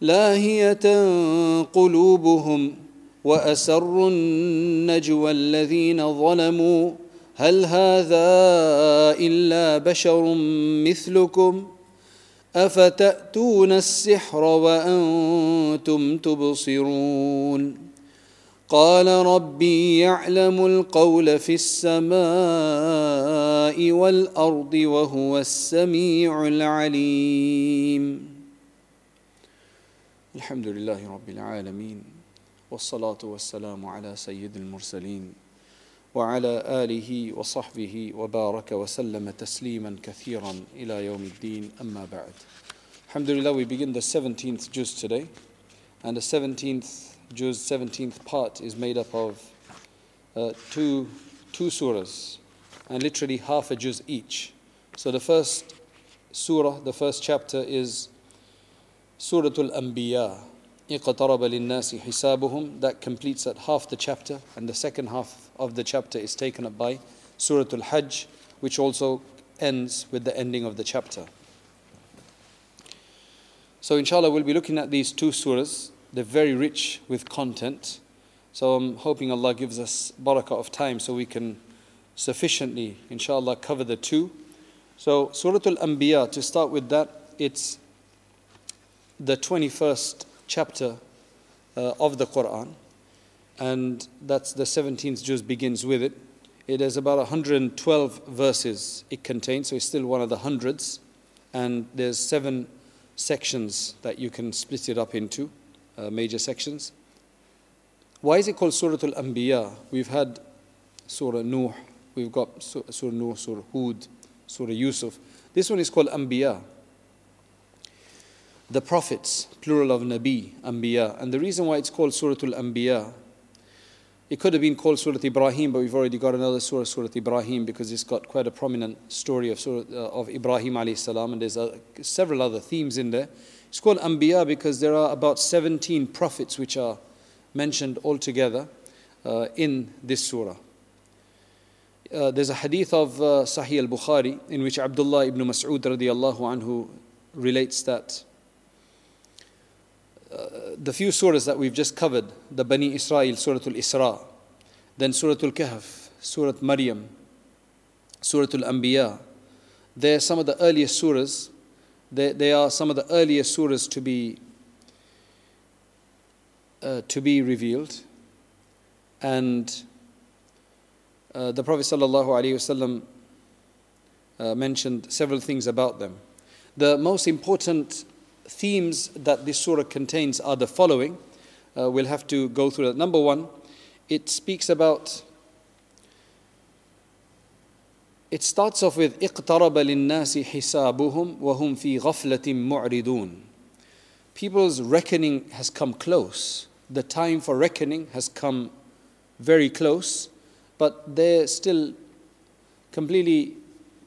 لاهية قلوبهم وأسروا النجوى الذين ظلموا. هل هذا إلا بشر مثلكم؟ أفتأتون السحر وأنتم تبصرون؟ قال ربي يعلم القول في السماء والأرض وهو السميع العليم. الحمد لله رب العالمين salatu والسلام على سيد المرسلين وعلى آله وصحبه وبارك وسلم تسليما كثيرا إلى يوم الدين أما بعد. ila لله. Alhamdulillah, we begin the 17th juz today. And the 17th juz, 17th part is made up of uh, two, two surahs and literally half a juz each. So the first surah, the first chapter is Surah Al-Anbiya اقترب للناس حسابهم that completes at half the chapter and the second half of the chapter is taken up by Surah Al-Hajj which also ends with the ending of the chapter so inshallah we'll be looking at these two surahs they're very rich with content so I'm hoping Allah gives us barakah of time so we can sufficiently inshallah cover the two so Surah Al-Anbiya to start with that it's the 21st chapter uh, of the Quran, and that's the 17th juz begins with it. It has about 112 verses it contains, so it's still one of the hundreds, and there's seven sections that you can split it up into, uh, major sections. Why is it called Surah Al Anbiya? We've had Surah Nuh, we've got Surah Nuh, Surah Hud, Surah Yusuf. This one is called Anbiya the prophets, plural of Nabi, Anbiya. And the reason why it's called Surah Al Anbiya, it could have been called Surah Ibrahim, but we've already got another Surah, Surah Ibrahim, because it's got quite a prominent story of, Surah, uh, of Ibrahim alayhi salam, and there's uh, several other themes in there. It's called Anbiya because there are about 17 prophets which are mentioned altogether uh, in this surah. Uh, there's a hadith of uh, Sahih al-Bukhari in which Abdullah ibn Mas'ud radiallahu anhu relates that the few surahs that we've just covered, the Bani Israel, Surah Al-Isra, then Surah Al-Kahf, Surah Maryam, Surah Al-Anbiya, they're some of the earliest surahs. They, they are some of the earliest surahs to be uh, to be revealed. And uh, the Prophet sallallahu ﷺ uh, mentioned several things about them. The most important themes that this surah contains are the following. Uh, we'll have to go through that. Number one, it speaks about, it starts off with اقترب للناس حسابهم وهم في غفلة معرضون. People's reckoning has come close. The time for reckoning has come very close, but they're still completely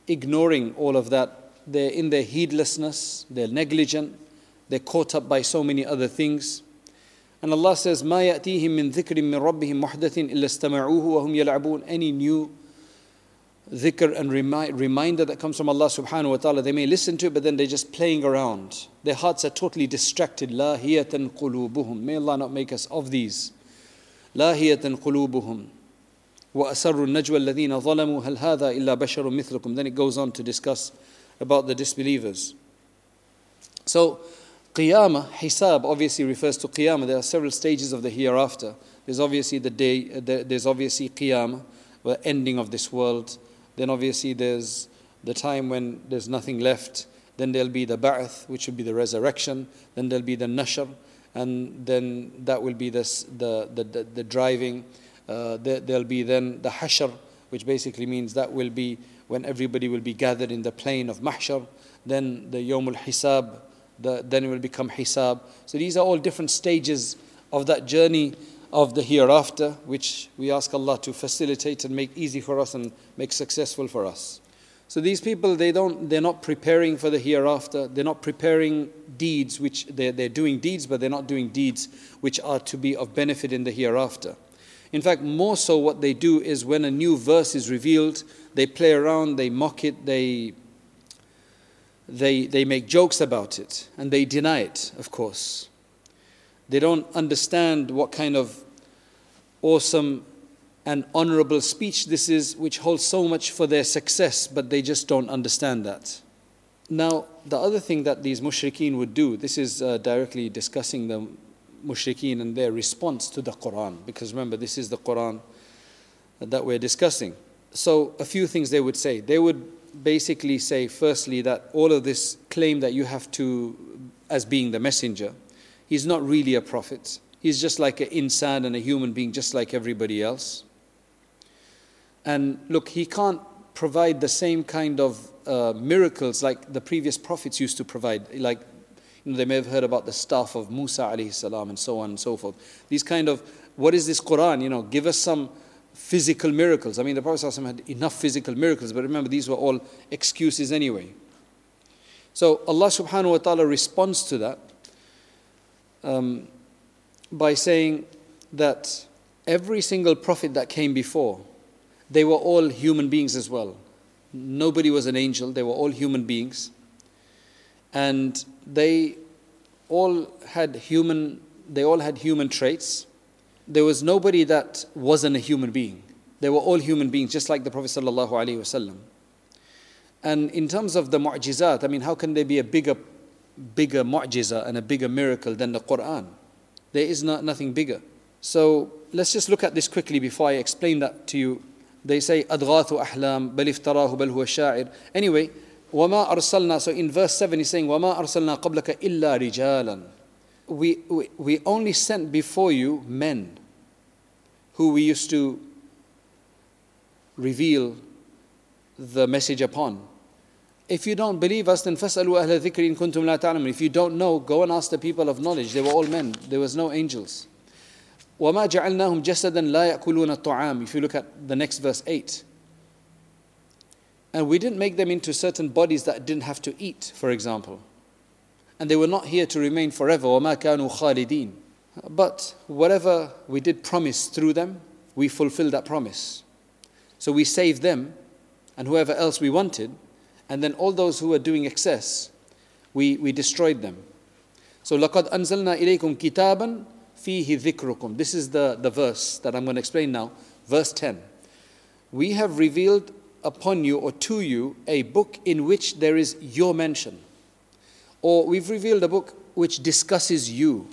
ignoring all of that. They're in their heedlessness, they're negligent, they're caught up by so many other things. And Allah says, ما يأتيهم من ذكر من ربهم محدث إلا استمعوه وهم يلعبون Any new dhikr and remi- reminder that comes from Allah subhanahu wa ta'ala, they may listen to it, but then they're just playing around. Their hearts are totally distracted. لاهية قلوبهم May Allah not make us of these. لاهية قلوبهم وأسروا النجوى الذين ظلموا هل هذا إلا بشر مثلكم Then it goes on to discuss about the disbelievers. So, Qiyamah, Hisab obviously refers to Qiyamah. There are several stages of the hereafter. There's obviously the day, uh, there's obviously Qiyamah, the ending of this world. Then obviously there's the time when there's nothing left. Then there'll be the Ba'ath, which will be the resurrection. Then there'll be the Nashr, and then that will be this, the, the, the, the driving. Uh, there, there'll be then the Hashr, which basically means that will be when everybody will be gathered in the plain of Mahshar. Then the Yomul Hisab, the, then it will become hisab. So these are all different stages of that journey of the hereafter, which we ask Allah to facilitate and make easy for us and make successful for us. So these people, they don't, they're not preparing for the hereafter. They're not preparing deeds, which they're, they're doing deeds, but they're not doing deeds which are to be of benefit in the hereafter. In fact, more so, what they do is when a new verse is revealed, they play around, they mock it, they, they, they make jokes about it, and they deny it, of course. They don't understand what kind of awesome and honorable speech this is, which holds so much for their success, but they just don't understand that. Now, the other thing that these mushrikeen would do, this is uh, directly discussing the mushrikeen and their response to the Quran, because remember, this is the Quran that we're discussing. So, a few things they would say. They would basically say, firstly, that all of this claim that you have to, as being the messenger, he's not really a prophet. He's just like an insan and a human being, just like everybody else. And look, he can't provide the same kind of uh, miracles like the previous prophets used to provide. Like, you know, they may have heard about the staff of Musa alayhi salam and so on and so forth. These kind of, what is this Quran? You know, give us some physical miracles. I mean, the Prophet had enough physical miracles, but remember, these were all excuses anyway. So Allah subhanahu wa ta'ala responds to that um, by saying that every single prophet that came before, they were all human beings as well. Nobody was an angel, they were all human beings. And they all had human they all had human traits There was nobody that wasn't a human being. They were all human beings, just like the Prophet sallallahu alaihi wasallam. And in terms of the mu'jizat, I mean, how can there be a bigger, bigger mu'jiza and a bigger miracle than the Quran? There is not, nothing bigger. So let's just look at this quickly before I explain that to you they say أضغاث أحلام بل افتراه بل هو شاعر anyway وما أرسلنا so in verse 7 he's saying وما أرسلنا قبلك إلا رجالا we, we, we only sent before you men who we used to reveal the message upon if you don't believe us, then فَاسْأَلُوا أَهْلَ الذِّكْرِ إِن كُنْتُمْ لَا تَعْلَمُونَ If you don't know, go and ask the people of knowledge. They were all men. There was no angels. وما جعلناهم جسدا لا يأكلون الطعام if you look at the next verse 8 and we didn't make them into certain bodies that didn't have to eat for example and they were not here to remain forever وما كانوا خالدين but whatever we did promise through them we fulfilled that promise so we saved them and whoever else we wanted and then all those who were doing excess we, we destroyed them so لقد أنزلنا إليكم كتابا fihi dhikrukum. This is the, the verse that I'm going to explain now. Verse 10. We have revealed upon you or to you a book in which there is your mention. Or we've revealed a book which discusses you.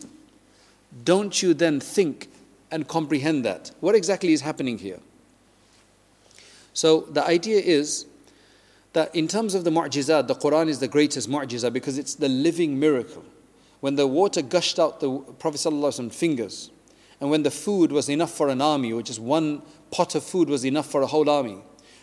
Don't you then think and comprehend that? What exactly is happening here? So the idea is that in terms of the mu'jizat, the Quran is the greatest mu'jizah because it's the living miracle when the water gushed out the Prophet ﷺ's fingers, and when the food was enough for an army, or just one pot of food was enough for a whole army,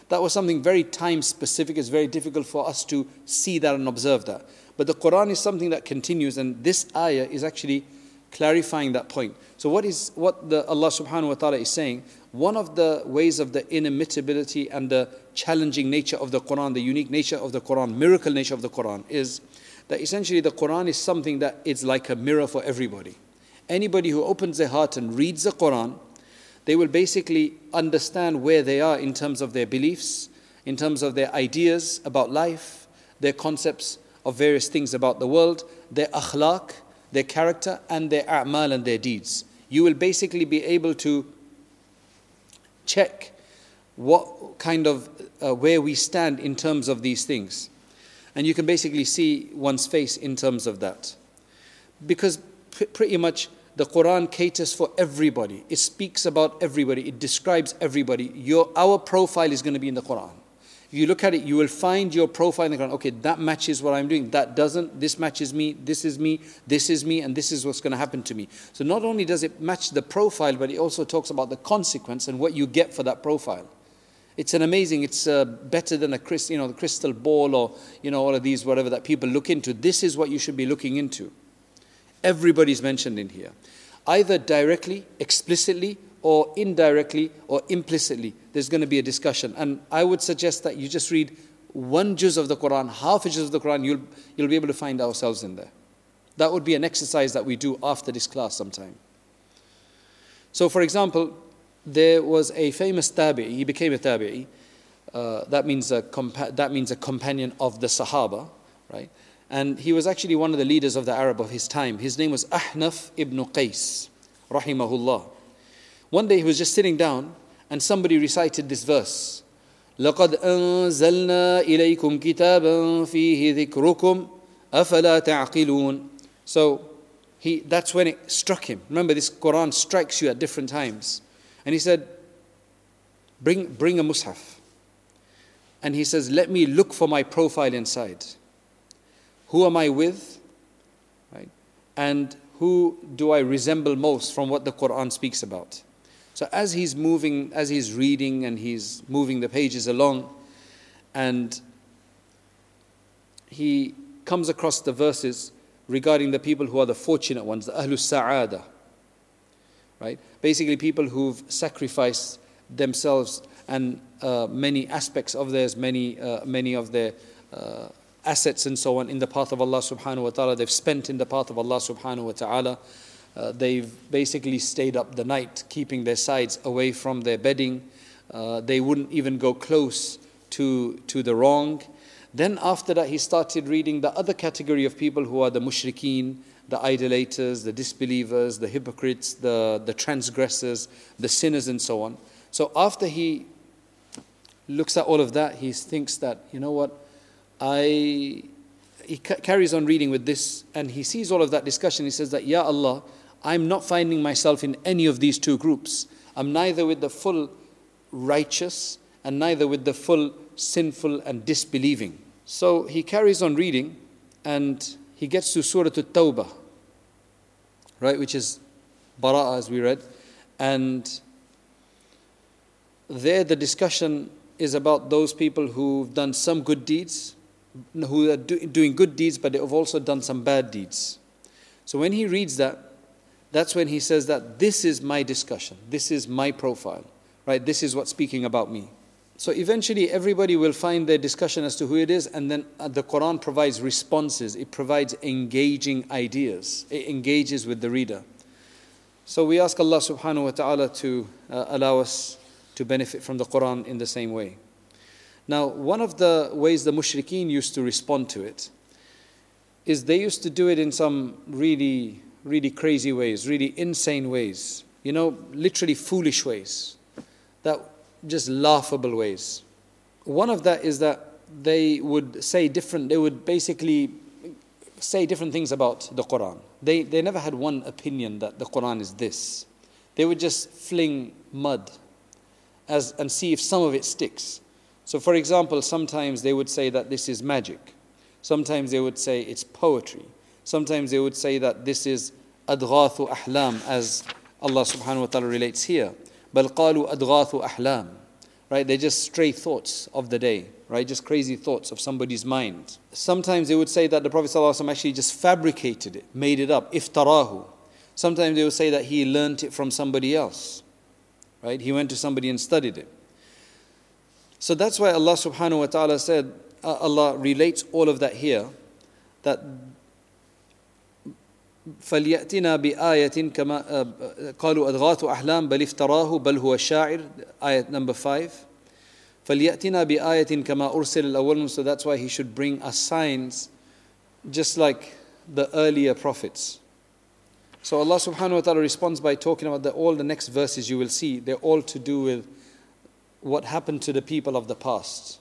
that was something very time specific. It's very difficult for us to see that and observe that. But the Quran is something that continues, and this ayah is actually clarifying that point. So, what is what the Allah subhanahu wa ta'ala is saying? One of the ways of the inimitability and the challenging nature of the Quran, the unique nature of the Quran, miracle nature of the Quran, is that essentially the Quran is something that it's like a mirror for everybody. Anybody who opens their heart and reads the Quran, they will basically understand where they are in terms of their beliefs, in terms of their ideas about life, their concepts of various things about the world, their akhlaq, their character, and their a'mal and their deeds. You will basically be able to check what kind of uh, where we stand in terms of these things. And you can basically see one's face in terms of that. Because pretty much the Quran caters for everybody. It speaks about everybody. It describes everybody. Your, our profile is going to be in the Quran. You look at it, you will find your profile in the Quran. Okay, that matches what I'm doing. That doesn't. This matches me. This is me. This is me. And this is what's going to happen to me. So not only does it match the profile, but it also talks about the consequence and what you get for that profile. It's an amazing, it's uh, better than a crystal, you know, the crystal ball or, you know, all of these, whatever that people look into. This is what you should be looking into. Everybody's mentioned in here. Either directly, explicitly, or indirectly or implicitly, there's going to be a discussion. And I would suggest that you just read one juz of the Quran, half a juz of the Quran, you'll, you'll be able to find ourselves in there. That would be an exercise that we do after this class sometime. So, for example, there was a famous tabi'i, he became a tabi'i. Uh, that, means a compa- that means a companion of the Sahaba, right? And he was actually one of the leaders of the Arab of his time. His name was Ahnaf ibn Qais, rahimahullah. One day he was just sitting down and somebody recited this verse. لقد أنزلنا إليكم كتابا فيه ذكركم أفلا تعقلون So he, that's when it struck him. Remember, this Quran strikes you at different times. And he said, bring, bring a mushaf. And he says, let me look for my profile inside. Who am I with? Right? And who do I resemble most from what the Quran speaks about? So as he's moving, as he's reading and he's moving the pages along, and he comes across the verses regarding the people who are the fortunate ones, the Ahlus Sa'ada. Right? Basically, people who've sacrificed themselves and uh, many aspects of theirs, many, uh, many of their uh, assets and so on in the path of Allah subhanahu wa ta'ala. They've spent in the path of Allah subhanahu wa ta'ala. Uh, they've basically stayed up the night, keeping their sides away from their bedding. Uh, they wouldn't even go close to, to the wrong. Then, after that, he started reading the other category of people who are the mushrikeen, the idolaters, the disbelievers, the hypocrites, the, the transgressors, the sinners, and so on. So, after he looks at all of that, he thinks that, you know what, I. He ca- carries on reading with this, and he sees all of that discussion. He says that, Ya Allah, I'm not finding myself in any of these two groups. I'm neither with the full righteous and neither with the full sinful and disbelieving. So he carries on reading and he gets to Surah At-Tawbah, right, which is Bara'ah as we read. And there the discussion is about those people who've done some good deeds, who are do, doing good deeds, but they have also done some bad deeds. So when he reads that, that's when he says that this is my discussion, this is my profile, right? This is what's speaking about me. So eventually, everybody will find their discussion as to who it is, and then uh, the Quran provides responses, it provides engaging ideas, it engages with the reader. So we ask Allah subhanahu wa ta'ala to uh, allow us to benefit from the Quran in the same way. Now, one of the ways the mushrikeen used to respond to it is they used to do it in some really, really crazy ways, really insane ways, you know, literally foolish ways that just laughable ways. One of that is that they would say different, they would basically say different things about the Quran. They, they never had one opinion that the Quran is this. They would just fling mud as, and see if some of it sticks. So, for example, sometimes they would say that this is magic. Sometimes they would say it's poetry. Sometimes they would say that this is adghathu ahlam, as Allah subhanahu wa ta'ala relates here. بل قالوا أدغاث أحلام right they're just stray thoughts of the day right just crazy thoughts of somebody's mind sometimes they would say that the prophet ﷺ actually just fabricated it made it up iftarahu sometimes they would say that he learnt it from somebody else right he went to somebody and studied it so that's why Allah subhanahu wa ta'ala said uh, Allah relates all of that here that فليأتنا بآية كما قالوا أضغاث أحلام بل افتراه بل هو شاعر آية number 5 فليأتنا بآية كما أرسل الأولون so that's why he should bring us signs just like the earlier prophets so Allah subhanahu wa ta'ala responds by talking about the, all the next verses you will see they're all to do with what happened to the people of the past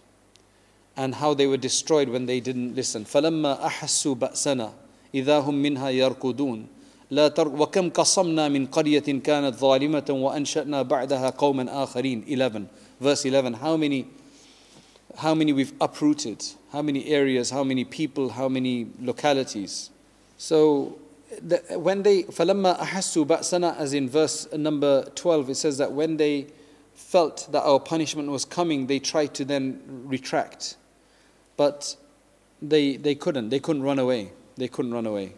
and how they were destroyed when they didn't listen فلما أحسوا بأسنا إذا هم منها يركضون لا تر وكم قصمنا من قرية كانت ظالمة وأنشأنا بعدها قوما آخرين 11 verse 11 how many how many we've uprooted how many areas how many people how many localities so the, when they فلما أحسوا بأسنا as in verse number 12 it says that when they felt that our punishment was coming, they tried to then retract. But they, they couldn't. They couldn't run away. They couldn't run away.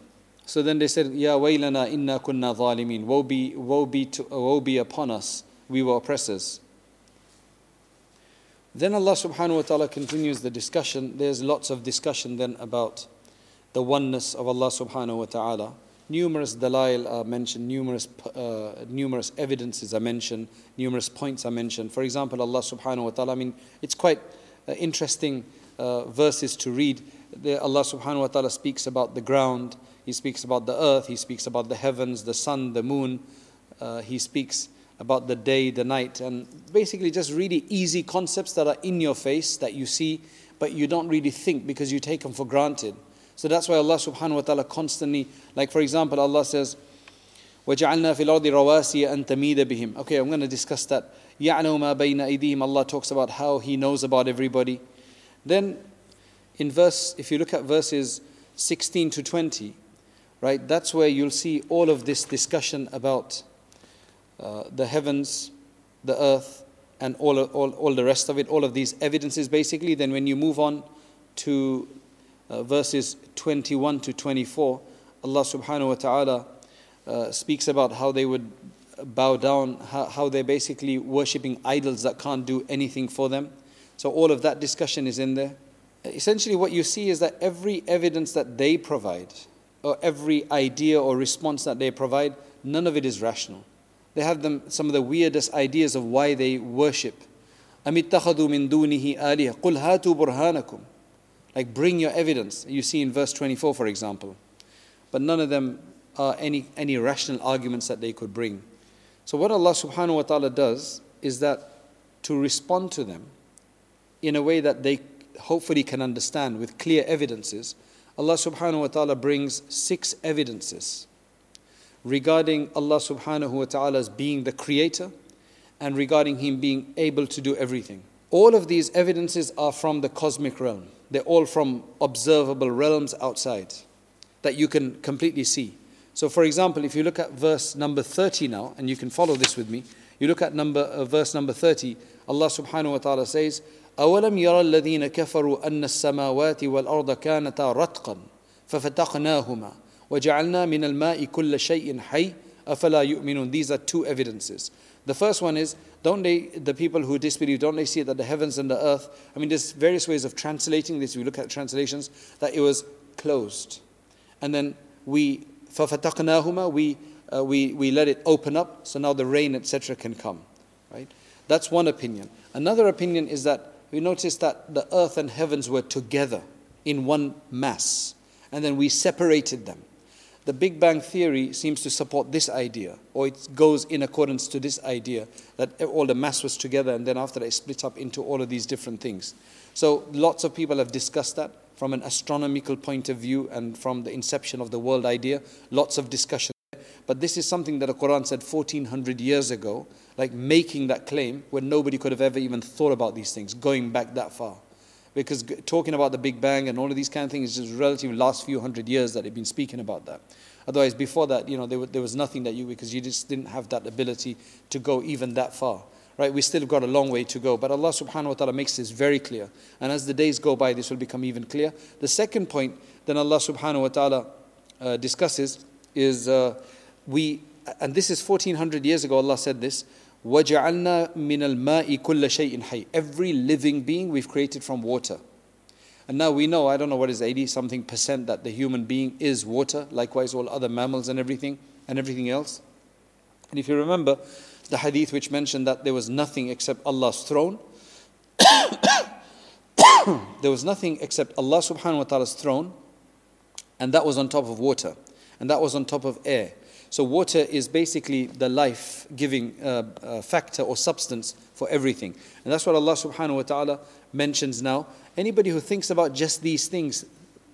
So then they said, Ya waylana inna kunna zalimin. Woe be, woe be, to, woe be upon us. We were oppressors. Then Allah subhanahu wa ta'ala continues the discussion. There's lots of discussion then about the oneness of Allah subhanahu wa ta'ala. Numerous dalail are mentioned, numerous, uh, numerous evidences are mentioned, numerous points are mentioned. For example, Allah subhanahu wa ta'ala, I mean, it's quite uh, interesting uh, verses to read. There, Allah subhanahu wa ta'ala speaks about the ground, He speaks about the earth, He speaks about the heavens, the sun, the moon, uh, He speaks about the day, the night, and basically just really easy concepts that are in your face that you see, but you don't really think because you take them for granted. So that's why Allah subhanahu wa ta'ala constantly, like for example, Allah says, وَجَعَلْنَا فِي الْأَرْضِ رَوَاسِيَ أَن تَمِيدَ بِهِمْ Okay, I'm going to discuss that. يَعْلَمُ مَا بَيْنَ أَيْدِيهِمْ Allah talks about how He knows about everybody. Then in verse, if you look at verses 16 to 20, right, that's where you'll see all of this discussion about uh, the heavens, the earth, and all, all, all the rest of it, all of these evidences basically. Then when you move on to uh, verses 21 to 24, Allah subhanahu wa ta'ala uh, speaks about how they would bow down, how, how they're basically worshipping idols that can't do anything for them. So all of that discussion is in there Essentially, what you see is that every evidence that they provide, or every idea or response that they provide, none of it is rational. They have them, some of the weirdest ideas of why they worship. أَمِ مِن دُونِهِ آلِهَ قُلْ هَاتُوا بُرْهَانَكُمْ Like bring your evidence. You see in verse 24, for example. But none of them are any, any rational arguments that they could bring. So what Allah subhanahu wa ta'ala does is that to respond to them in a way that they hopefully can understand with clear evidences, Allah subhanahu wa ta'ala brings six evidences regarding Allah subhanahu wa ta'ala's being the creator and regarding Him being able to do everything. All of these evidences are from the cosmic realm. They're all from observable realms outside that you can completely see. So, for example, if you look at verse number 30 now, and you can follow this with me, you look at number, uh, verse number 30, Allah subhanahu wa ta'ala says, أولم يرى الذين كفروا أن السماوات والأرض كانتا رتقا ففتقناهما وَجَعَلْنَا مِنَ الْمَاءِ كُلَّ شَيْءٍ حَيٍّ أَفَلَا يُؤْمِنُونَ These are two evidences. The first one is, don't they, the people who disbelieve, don't they see that the heavens and the earth, I mean, there's various ways of translating this. We look at translations, that it was closed. And then we, فَفَتَقْنَاهُمَا, we, uh, we, we let it open up, so now the rain, etc., can come. Right? That's one opinion. Another opinion is that we notice that the earth and heavens were together in one mass, and then we separated them. The Big Bang Theory seems to support this idea, or it goes in accordance to this idea that all the mass was together and then after that it split up into all of these different things. So lots of people have discussed that from an astronomical point of view and from the inception of the world idea. Lots of discussion. But this is something that the Quran said 1400 years ago, like making that claim when nobody could have ever even thought about these things, going back that far because talking about the Big Bang and all of these kind of things is just relatively last few hundred years that they've been speaking about that. Otherwise, before that, you know, there, there was nothing that you, because you just didn't have that ability to go even that far. Right? We still have got a long way to go. But Allah subhanahu wa ta'ala makes this very clear. And as the days go by, this will become even clear. The second point then Allah subhanahu wa ta'ala uh, discusses is uh, we, and this is 1400 years ago, Allah said this, وَجَعَلْنَا مِنَ الْمَاءِ كُلَّ شَيْءٍ حَيٍّ Every living being we've created from water. And now we know, I don't know what is 80 something percent that the human being is water, likewise all other mammals and everything, and everything else. And if you remember the hadith which mentioned that there was nothing except Allah's throne, there was nothing except Allah subhanahu wa ta'ala's throne, and that was on top of water, and that was on top of air. so, water is basically the life giving uh, uh, factor or substance for everything. And that's what Allah subhanahu wa ta'ala mentions now. Anybody who thinks about just these things,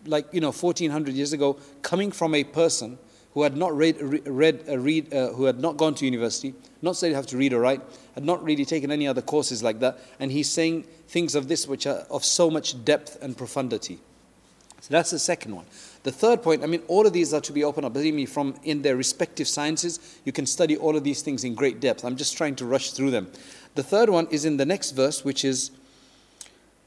like, you know, 1400 years ago, coming from a person who had not read, read, uh, read uh, who had not gone to university, not said you have to read or write, had not really taken any other courses like that, and he's saying things of this which are of so much depth and profundity. So that's the second one. The third point, I mean, all of these are to be opened up. Believe me, from in their respective sciences, you can study all of these things in great depth. I'm just trying to rush through them. The third one is in the next verse, which is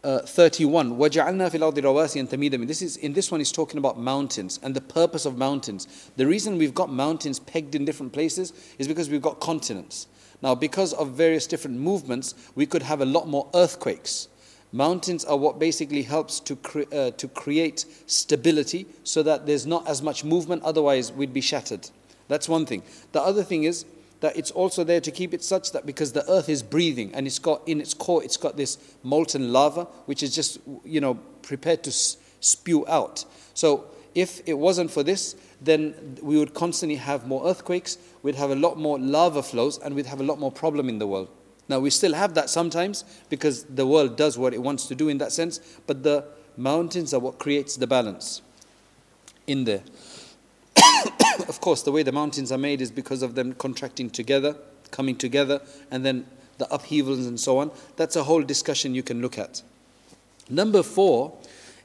uh, 31. وَجَعَلْنَا فِي الْأَرْضِ رَوَاسِيَ تَمِيدًا This is in this one is talking about mountains and the purpose of mountains. The reason we've got mountains pegged in different places is because we've got continents. Now, because of various different movements, we could have a lot more earthquakes. Mountains are what basically helps to, cre- uh, to create stability so that there's not as much movement, otherwise, we'd be shattered. That's one thing. The other thing is that it's also there to keep it such that because the earth is breathing and it's got in its core, it's got this molten lava, which is just, you know, prepared to spew out. So if it wasn't for this, then we would constantly have more earthquakes, we'd have a lot more lava flows, and we'd have a lot more problem in the world. Now, we still have that sometimes because the world does what it wants to do in that sense, but the mountains are what creates the balance in there. of course, the way the mountains are made is because of them contracting together, coming together, and then the upheavals and so on. That's a whole discussion you can look at. Number four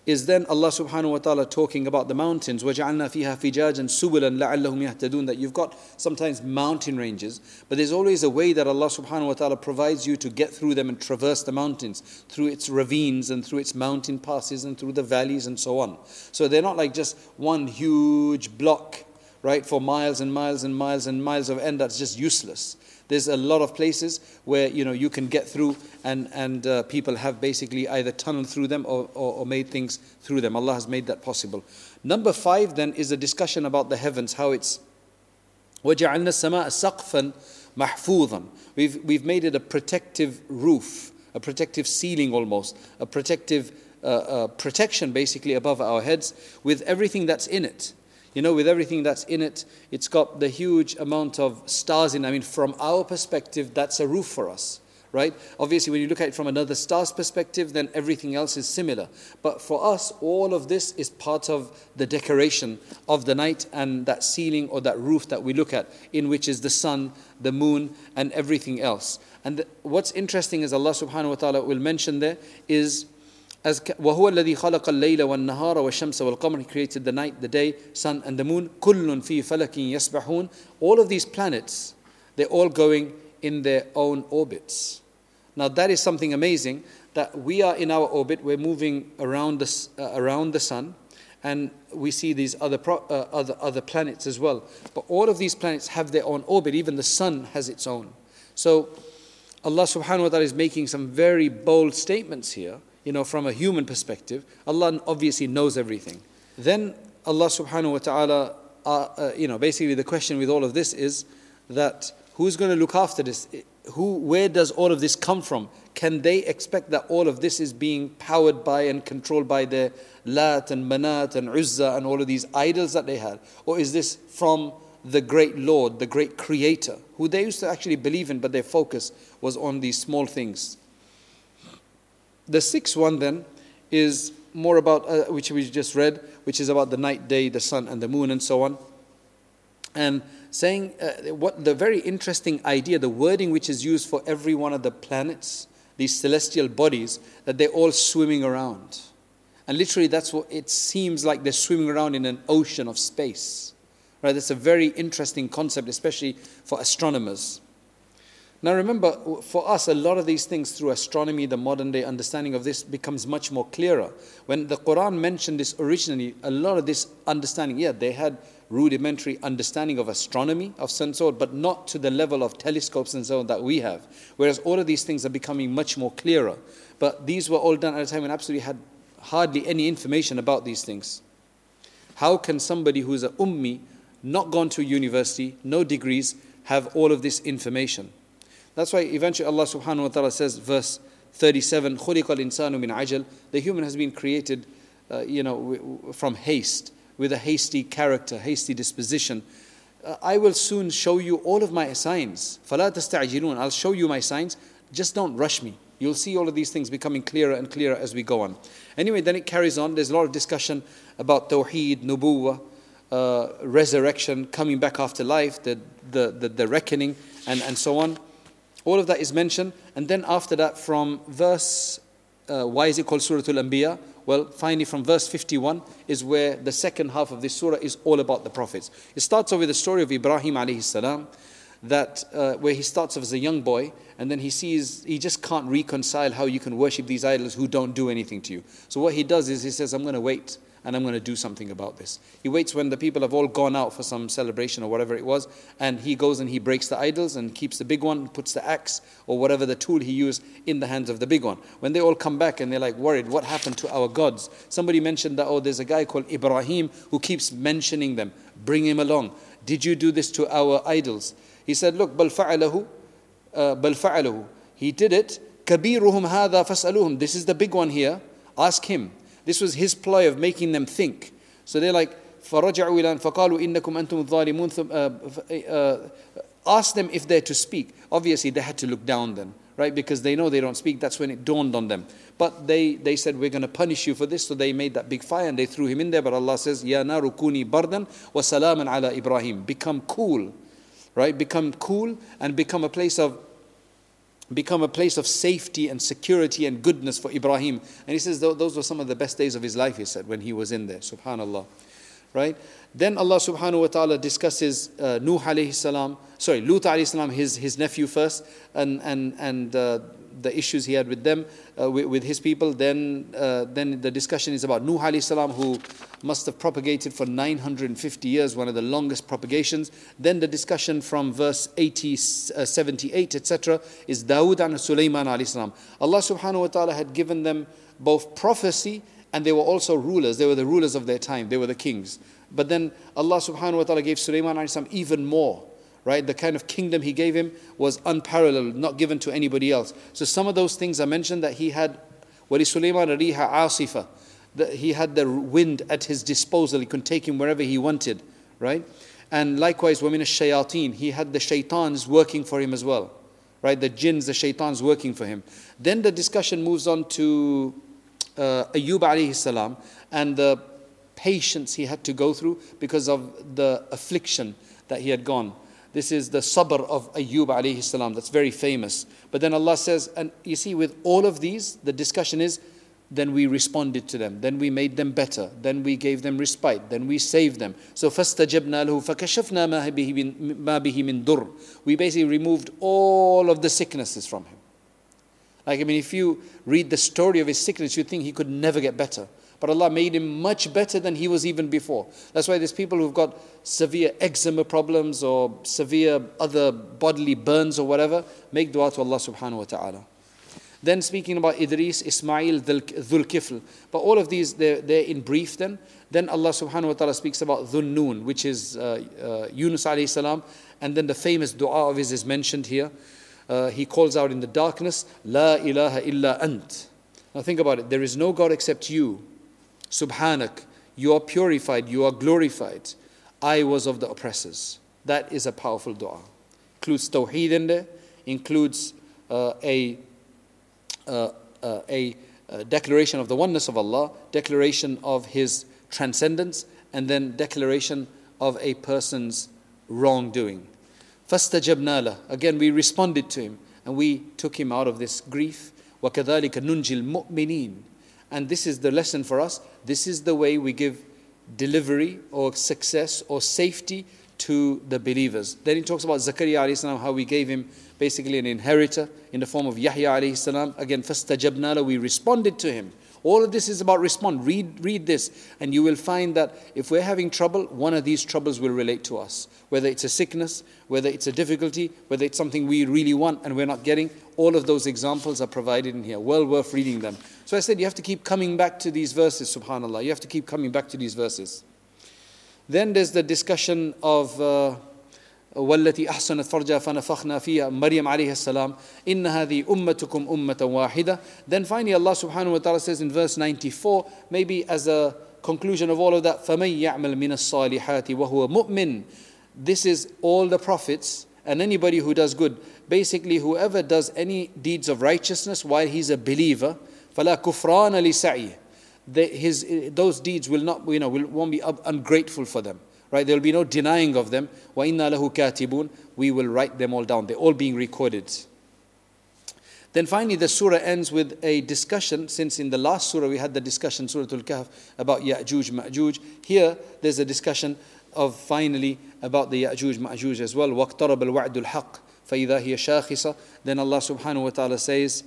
is then Allah subhanahu wa ta'ala talking about the mountains. وَجَعَلْنَا فِيهَا فِجَاجًا سُبُلًا لَعَلَّهُمْ يَهْتَدُونَ That you've got sometimes mountain ranges, but there's always a way that Allah subhanahu wa ta'ala provides you to get through them and traverse the mountains, through its ravines and through its mountain passes and through the valleys and so on. So they're not like just one huge block right, for miles and miles and miles and miles of end that's just useless. There's a lot of places where you know you can get through, and and uh, people have basically either tunneled through them or, or, or made things through them. Allah has made that possible. Number five then is a discussion about the heavens, how it's وَجَعَلْنَا السَّمَاءَ سَقْفًا مَحْفُوظًا We've, we've made it a protective roof, a protective ceiling almost, a protective uh, uh, protection basically above our heads with everything that's in it. You know, with everything that's in it, it's got the huge amount of stars in. I mean, from our perspective, that's a roof for us, right? Obviously, when you look at it from another star's perspective, then everything else is similar. But for us, all of this is part of the decoration of the night and that ceiling or that roof that we look at, in which is the sun, the moon, and everything else. And what's interesting is Allah subhanahu wa ta'ala will mention there is as وهو الذي خلق الليل والنهار والشمس والقمر He created the night, the day, sun and the moon كل في فلك يسبحون All of these planets, they're all going in their own orbits. Now that is something amazing that we are in our orbit, we're moving around the, uh, around the sun, and we see these other, pro, uh, other, other planets as well. But all of these planets have their own orbit, even the sun has its own. So Allah subhanahu wa ta'ala is making some very bold statements here you know, from a human perspective, Allah obviously knows everything. Then Allah subhanahu wa ta'ala, uh, uh, you know, basically the question with all of this is that who's going to look after this? Who, where does all of this come from? Can they expect that all of this is being powered by and controlled by the Lat and Manat and Uzza and all of these idols that they had? Or is this from the great Lord, the great Creator, who they used to actually believe in, but their focus was on these small things? The sixth one then is more about, uh, which we just read, which is about the night, day, the sun, and the moon, and so on. And saying uh, what the very interesting idea, the wording which is used for every one of the planets, these celestial bodies, that they're all swimming around. And literally, that's what it seems like they're swimming around in an ocean of space. Right? That's a very interesting concept, especially for astronomers. Now remember, for us, a lot of these things through astronomy, the modern day understanding of this becomes much more clearer. When the Quran mentioned this originally, a lot of this understanding, yeah, they had rudimentary understanding of astronomy of some sort, but not to the level of telescopes and so on that we have. Whereas all of these things are becoming much more clearer. But these were all done at a time when absolutely had hardly any information about these things. How can somebody who's a ummi, not gone to university, no degrees, have all of this information? That's why eventually Allah subhanahu wa ta'ala says, verse 37, خُلِقَ الْإِنسَانُ مِنْ عَجَلٍ The human has been created, uh, you know, from haste, with a hasty character, hasty disposition. Uh, I will soon show you all of my signs. فَلَا تَسْتَعْجِلُونَ I'll show you my signs. Just don't rush me. You'll see all of these things becoming clearer and clearer as we go on. Anyway, then it carries on. There's a lot of discussion about tawheed, nubuwah, uh, resurrection, coming back after life, the, the, the, the reckoning, and, and so on. All of that is mentioned. And then after that, from verse, uh, why is it called Surah Al Anbiya? Well, finally, from verse 51 is where the second half of this surah is all about the prophets. It starts off with the story of Ibrahim alayhi salam. that uh, where he starts off as a young boy and then he sees he just can't reconcile how you can worship these idols who don't do anything to you. So what he does is he says, I'm going to wait and I'm going to do something about this. He waits when the people have all gone out for some celebration or whatever it was, and he goes and he breaks the idols and keeps the big one, puts the axe or whatever the tool he used in the hands of the big one. When they all come back and they're like worried, what happened to our gods? Somebody mentioned that, oh, there's a guy called Ibrahim who keeps mentioning them. Bring him along. Did you do this to our idols? He said, look, بل فعله, uh, بل فعله. He did it. كبيرهم هذا فاسألوهم. This is the big one here. Ask him. This was his ploy of making them think. So they're like, فرجعوا إلى فقالوا إنكم أنتم الظالمون ask them if they're to speak. Obviously, they had to look down then, right? Because they know they don't speak. That's when it dawned on them. But they, they said, We're going to punish you for this. So they made that big fire and they threw him in there. But Allah says, Ya naru kuni bardan wa salaman ala Ibrahim. Become cool, right? Become cool and become a place of become a place of safety and security and goodness for Ibrahim. And he says those were some of the best days of his life, he said, when he was in there. Subhanallah. Right? Then Allah subhanahu wa ta'ala discusses uh, Nuh alayhi salam, sorry, Lut alayhi salam, his, his nephew first, and, and, and uh, the issues he had with them, uh, with, with, his people. Then, uh, then the discussion is about Nuh alayhi salam, who must have propagated for 950 years, one of the longest propagations. Then the discussion from verse 80, uh, 78, etc., is Dawood and Sulaiman alayhi salam. Allah subhanahu wa ta'ala had given them both prophecy and they were also rulers. They were the rulers of their time. They were the kings. But then Allah subhanahu wa ta'ala gave Sulaiman alayhi salam even more right? The kind of kingdom he gave him was unparalleled, not given to anybody else. So some of those things I mentioned that he had, Sulaiman riha asifa, that he had the wind at his disposal. He could take him wherever he wanted, right? And likewise, women shayateen, he had the shaitans working for him as well, right? The jinns, the shaitans working for him. Then the discussion moves on to uh, Ayyub alayhi salam and the patience he had to go through because of the affliction that he had gone. This is the sabr of Ayyub alayhi salam. That's very famous. But then Allah says, and you see, with all of these, the discussion is, then we responded to them. Then we made them better. Then we gave them respite. Then we saved them. So فَاسْتَجَبْنَا لَهُ فَكَشَفْنَا مَا بِهِ مِن دُرٍ We basically removed all of the sicknesses from him. Like, I mean, if you read the story of his sickness, you think he could never get better. But Allah made him much better than he was even before. That's why there's people who've got severe eczema problems or severe other bodily burns or whatever. Make dua to Allah subhanahu wa ta'ala. Then speaking about Idris, Ismail, Dhul Kifl. But all of these, they're, they're in brief then. Then Allah subhanahu wa ta'ala speaks about Dhul Noon, which is uh, uh, Yunus alayhi salam. And then the famous dua of his is mentioned here. Uh, he calls out in the darkness, La ilaha illa ant. Now think about it. There is no God except you. Subhanak, you are purified, you are glorified. I was of the oppressors. That is a powerful dua. Includes tawheed in there, includes uh, a, uh, uh, a declaration of the oneness of Allah, declaration of His transcendence, and then declaration of a person's wrongdoing. فَاسْتَجَبْنَا لَهُ Again, we responded to him and we took him out of this grief. وَكَذَلِكَ نُنْجِي الْمُؤْمِنِينَ and this is the lesson for us. This is the way we give delivery or success or safety to the believers. Then he talks about Zakaria alayhi salam, how we gave him basically an inheritor in the form of Yahya alayhi salam. Again, فَاسْتَجَبْنَا we responded to him. All of this is about respond. Read, read this, and you will find that if we're having trouble, one of these troubles will relate to us. Whether it's a sickness, whether it's a difficulty, whether it's something we really want and we're not getting, all of those examples are provided in here. Well worth reading them. So I said you have to keep coming back to these verses, subhanAllah. You have to keep coming back to these verses. Then there's the discussion of. Uh, والتي أحسنت فرجها فنفخنا فيها مريم عليه السلام إن هذه أمتكم أمة واحدة Then finally Allah subhanahu wa ta'ala says in verse 94 maybe as a conclusion of all of that فمن يعمل من الصالحات وهو مؤمن This is all the prophets and anybody who does good basically whoever does any deeds of righteousness while he's a believer فلا كفران لسعيه his, those deeds will not, you know, will, won't be ungrateful for them. Right? There will be no denying of them. وَإِنَّا لَهُ كَاتِبُونَ We will write them all down. They're all being recorded. Then finally, the surah ends with a discussion. Since in the last surah we had the discussion, Surah Al Kahf, about Ya'juj, Ma'juj. Here, there's a discussion of finally about the Ya'juj Ma'juj as well. وَاقْتَرَبَ الْوَعْدُ الْحَقِّ فَإِذَا هِيَ شَاخِصَةٌ Then Allah subhanahu wa ta'ala says,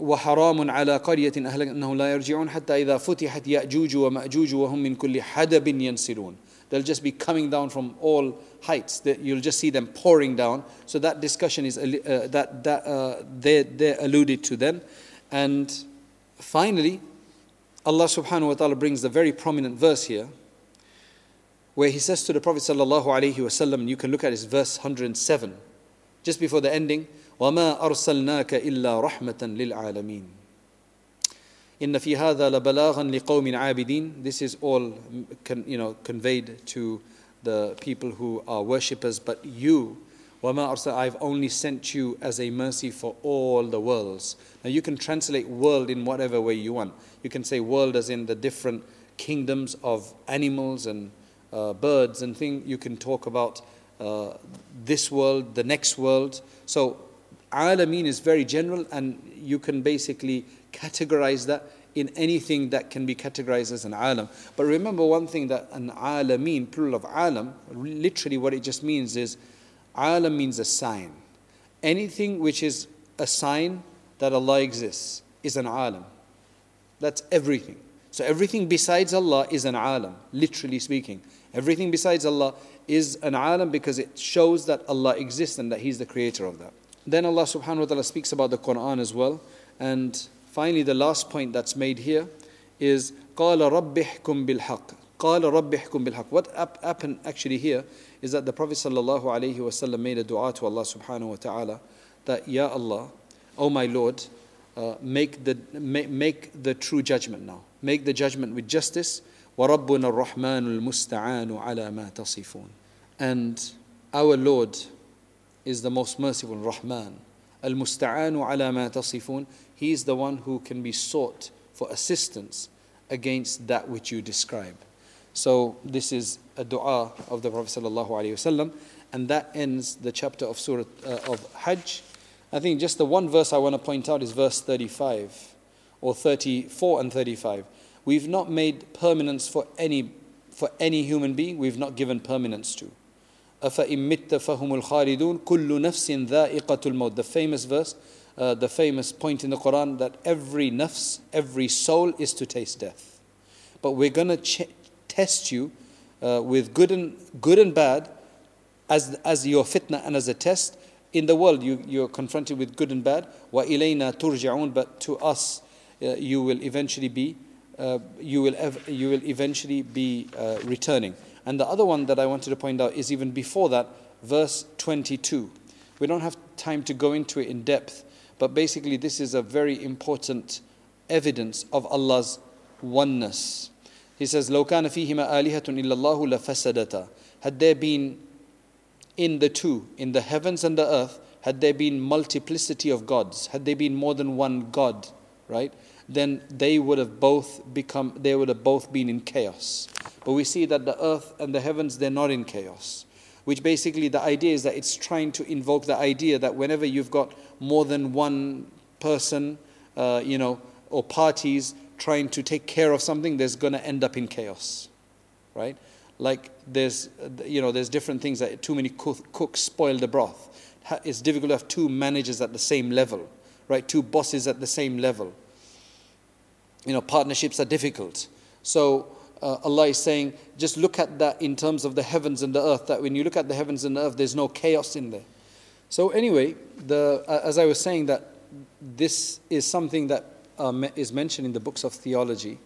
وحرام على قرية أهلكناهم لا يرجعون حتى إذا فتحت يأجوج ومأجوج وهم من كل حدب ينسلون they'll just be coming down from all heights. You'll just see them pouring down. So that discussion is uh, that that uh, they they alluded to then, and finally, Allah Subhanahu wa Taala brings the very prominent verse here, where He says to the Prophet sallallahu alaihi wasallam, you can look at his verse 107, just before the ending. وما أرسلناك إلا رحمة للعالمين إن في هذا لبلاغا لقوم عابدين This is all you know, conveyed to the people who are worshippers, but you, وما أرسل, I've only sent you as a mercy for all the worlds. Now you can translate world in whatever way you want. You can say world as in the different kingdoms of animals and uh, birds and things. You can talk about uh, this world, the next world. So Alameen is very general, and you can basically categorize that in anything that can be categorized as an alam. But remember one thing that an alameen, plural of alam, literally what it just means is alam means a sign. Anything which is a sign that Allah exists is an alam. That's everything. So everything besides Allah is an alam, literally speaking. Everything besides Allah is an alam because it shows that Allah exists and that He's the creator of that. Then Allah subhanahu wa ta'ala speaks about the Quran as well. And finally, the last point that's made here is قَالَ رَبِّ احْكُمْ بِالْحَقِّ قَالَ رَبِّ احْكُمْ بِالْحَقِّ What happened actually here is that the Prophet sallallahu alayhi wasallam made a dua to Allah subhanahu wa ta'ala that, Ya Allah, O my Lord, uh, make, the, make, make the true judgment now. Make the judgment with justice. وَرَبُّنَا الرَّحْمَنُ الْمُسْتَعَانُ عَلَى مَا تَصِفُونَ And our Lord is the most merciful, Rahman. Al Musta'anu ala ma tasifun. He is the one who can be sought for assistance against that which you describe. So this is a dua of the Prophet sallallahu and that ends the chapter of Surah uh, of Hajj. I think just the one verse I want to point out is verse 35 or 34 and 35. We've not made permanence for any for any human being. We've not given permanence to. أَفَإِن مِتَّ فَهُمُ الْخَالِدُونَ كُلُّ نَفْسٍ ذَائِقَةُ الْمَوْتِ The famous verse, uh, the famous point in the Quran that every nafs, every soul is to taste death. But we're going to ch- test you uh, with good and, good and bad as, as your fitna and as a test. In the world, you, you're confronted with good and bad. وَإِلَيْنَا تُرْجَعُونَ But to us, uh, you will eventually be, uh, you, will ev- you will eventually be uh, returning. And the other one that I wanted to point out is even before that, verse 22. We don't have time to go into it in depth, but basically, this is a very important evidence of Allah's oneness. He says, لو كان فيهما آلهة إلا الله لفسدتا. Had there been in the two, in the heavens and the earth, had there been multiplicity of gods, had there been more than one God, right? Then they would have both become, they would have both been in chaos. But we see that the earth and the heavens, they're not in chaos. Which basically the idea is that it's trying to invoke the idea that whenever you've got more than one person, uh, you know, or parties trying to take care of something, there's going to end up in chaos, right? Like there's, you know, there's different things that too many cooks spoil the broth. It's difficult to have two managers at the same level, right? Two bosses at the same level. You know, partnerships are difficult. So uh, Allah is saying, just look at that in terms of the heavens and the earth, that when you look at the heavens and the earth, there's no chaos in there. So, anyway, the, uh, as I was saying, that this is something that uh, is mentioned in the books of theology.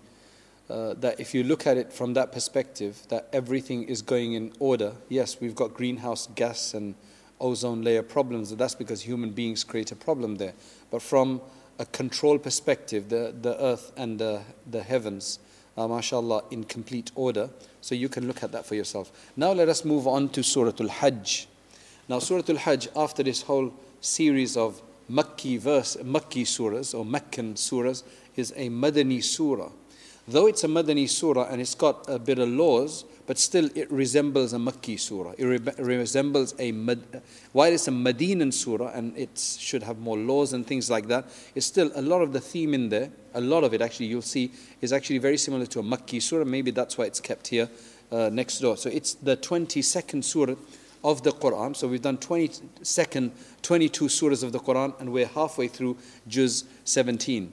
Uh, that if you look at it from that perspective, that everything is going in order. Yes, we've got greenhouse gas and ozone layer problems, and that's because human beings create a problem there. But from a control perspective, the, the earth and the, the heavens uh, mashallah, in complete order. So you can look at that for yourself. Now let us move on to Surah Al Hajj. Now, Surah Al Hajj, after this whole series of Makki verse, Makki surahs or Meccan surahs, is a Madani surah. Though it's a Madani surah and it's got a bit of laws, but still it resembles a Makki surah. It re- resembles a, Mad- while it's a Medinan surah and it should have more laws and things like that, it's still a lot of the theme in there, a lot of it actually you'll see, is actually very similar to a Makki surah. Maybe that's why it's kept here uh, next door. So it's the 22nd surah of the Quran. So we've done 22nd, 22 surahs of the Quran, and we're halfway through Juz 17.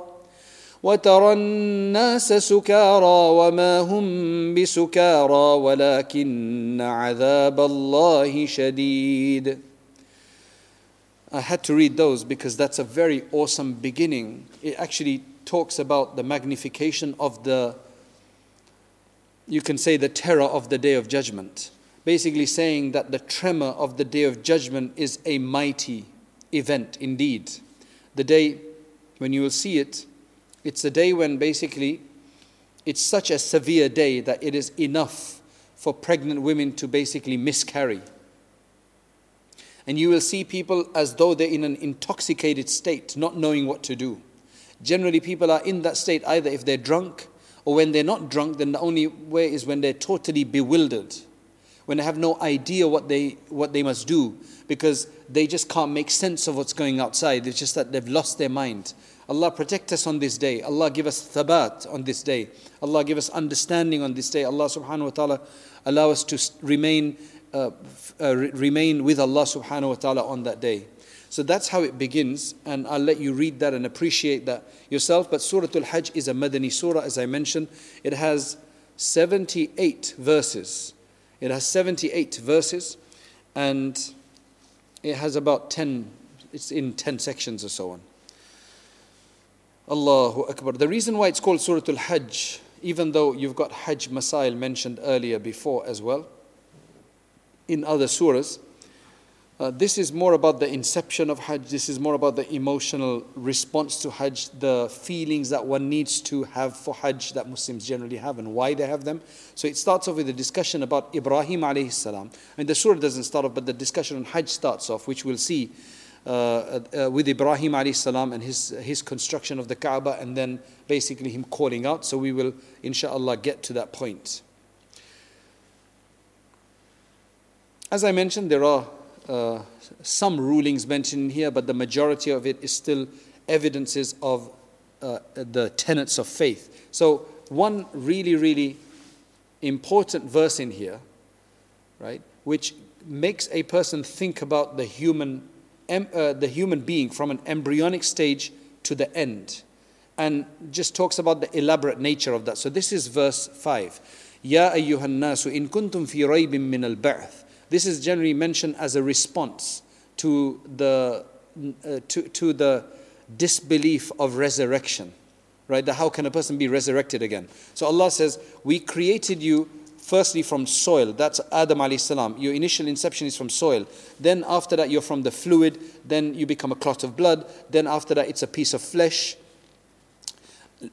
وترى الناس سكارى وما هم بسكارى ولكن عذاب الله شديد I had to read those because that's a very awesome beginning. It actually talks about the magnification of the, you can say, the terror of the day of judgment. Basically, saying that the tremor of the day of judgment is a mighty event indeed. The day when you will see it, it's a day when basically it's such a severe day that it is enough for pregnant women to basically miscarry and you will see people as though they're in an intoxicated state, not knowing what to do. Generally, people are in that state either if they're drunk or when they're not drunk, then the only way is when they're totally bewildered, when they have no idea what they, what they must do because they just can't make sense of what's going outside. It's just that they've lost their mind. Allah protect us on this day. Allah give us thabat on this day. Allah give us understanding on this day. Allah subhanahu wa ta'ala allow us to remain uh, uh, remain with Allah subhanahu wa ta'ala on that day. So that's how it begins, and I'll let you read that and appreciate that yourself. But Surah Al Hajj is a Madani surah, as I mentioned. It has 78 verses. It has 78 verses, and it has about 10, it's in 10 sections or so on. Allahu Akbar. The reason why it's called Surah Al Hajj, even though you've got Hajj Masail mentioned earlier before as well in other surahs. Uh, this is more about the inception of Hajj. This is more about the emotional response to Hajj, the feelings that one needs to have for Hajj that Muslims generally have and why they have them. So it starts off with a discussion about Ibrahim alayhi salam. And the surah doesn't start off, but the discussion on Hajj starts off, which we'll see with Ibrahim alayhi salam and his, his construction of the Kaaba and then basically him calling out. So we will, inshallah, get to that point. As I mentioned, there are uh, some rulings mentioned here, but the majority of it is still evidences of uh, the tenets of faith. So, one really, really important verse in here, right, which makes a person think about the human, em, uh, the human being from an embryonic stage to the end. And just talks about the elaborate nature of that. So this is verse 5. Ya ayyuhan nasu in kuntum fi raybin min al. This is generally mentioned as a response to the, uh, to, to the disbelief of resurrection. Right? The how can a person be resurrected again? So Allah says, We created you firstly from soil. That's Adam alayhi salam. Your initial inception is from soil. Then after that, you're from the fluid. Then you become a clot of blood. Then after that, it's a piece of flesh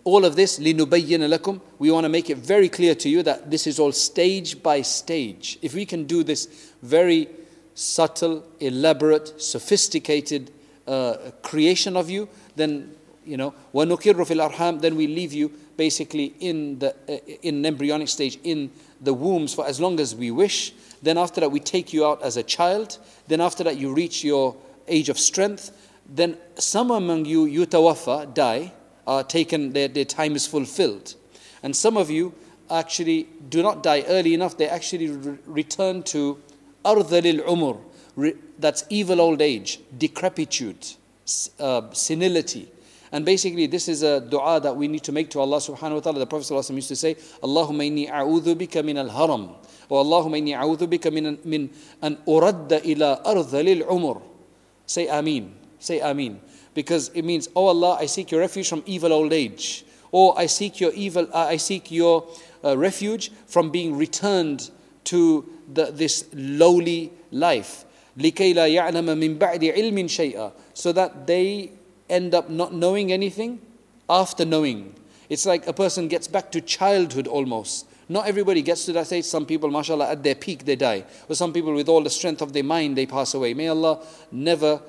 all of this, لِنُبَيِّنَ لَكُمْ We want to make it very clear to you that this is all stage by stage. If we can do this very subtle, elaborate, sophisticated uh, creation of you, then, you know, وَنُقِرُّ فِي الْأَرْحَامِ Then we leave you basically in the uh, in embryonic stage, in the wombs for as long as we wish. Then after that, we take you out as a child. Then after that, you reach your age of strength. Then some among you, yutawafa, die are taken, their, their time is fulfilled. And some of you actually do not die early enough, they actually re- return to ardhalil umur, re- that's evil old age, decrepitude, uh, senility. And basically, this is a dua that we need to make to Allah subhanahu wa ta'ala. The Prophet ﷺ used to say, Allahumma inni a'udhu bika min al-haram. Or Allahumma inni a'udhu bika min, min an uradda ila ardhalil umur. Say Ameen. Say Ameen because it means, Oh Allah, I seek your refuge from evil old age. Or I seek your evil, uh, I seek your uh, refuge from being returned to the, this lowly life. لكي لا يعلم من بعد علم شيئا so that they end up not knowing anything after knowing. It's like a person gets back to childhood almost, Not everybody gets to that stage. Some people, mashallah, at their peak they die. Or some people with all the strength of their mind they pass away. May Allah never,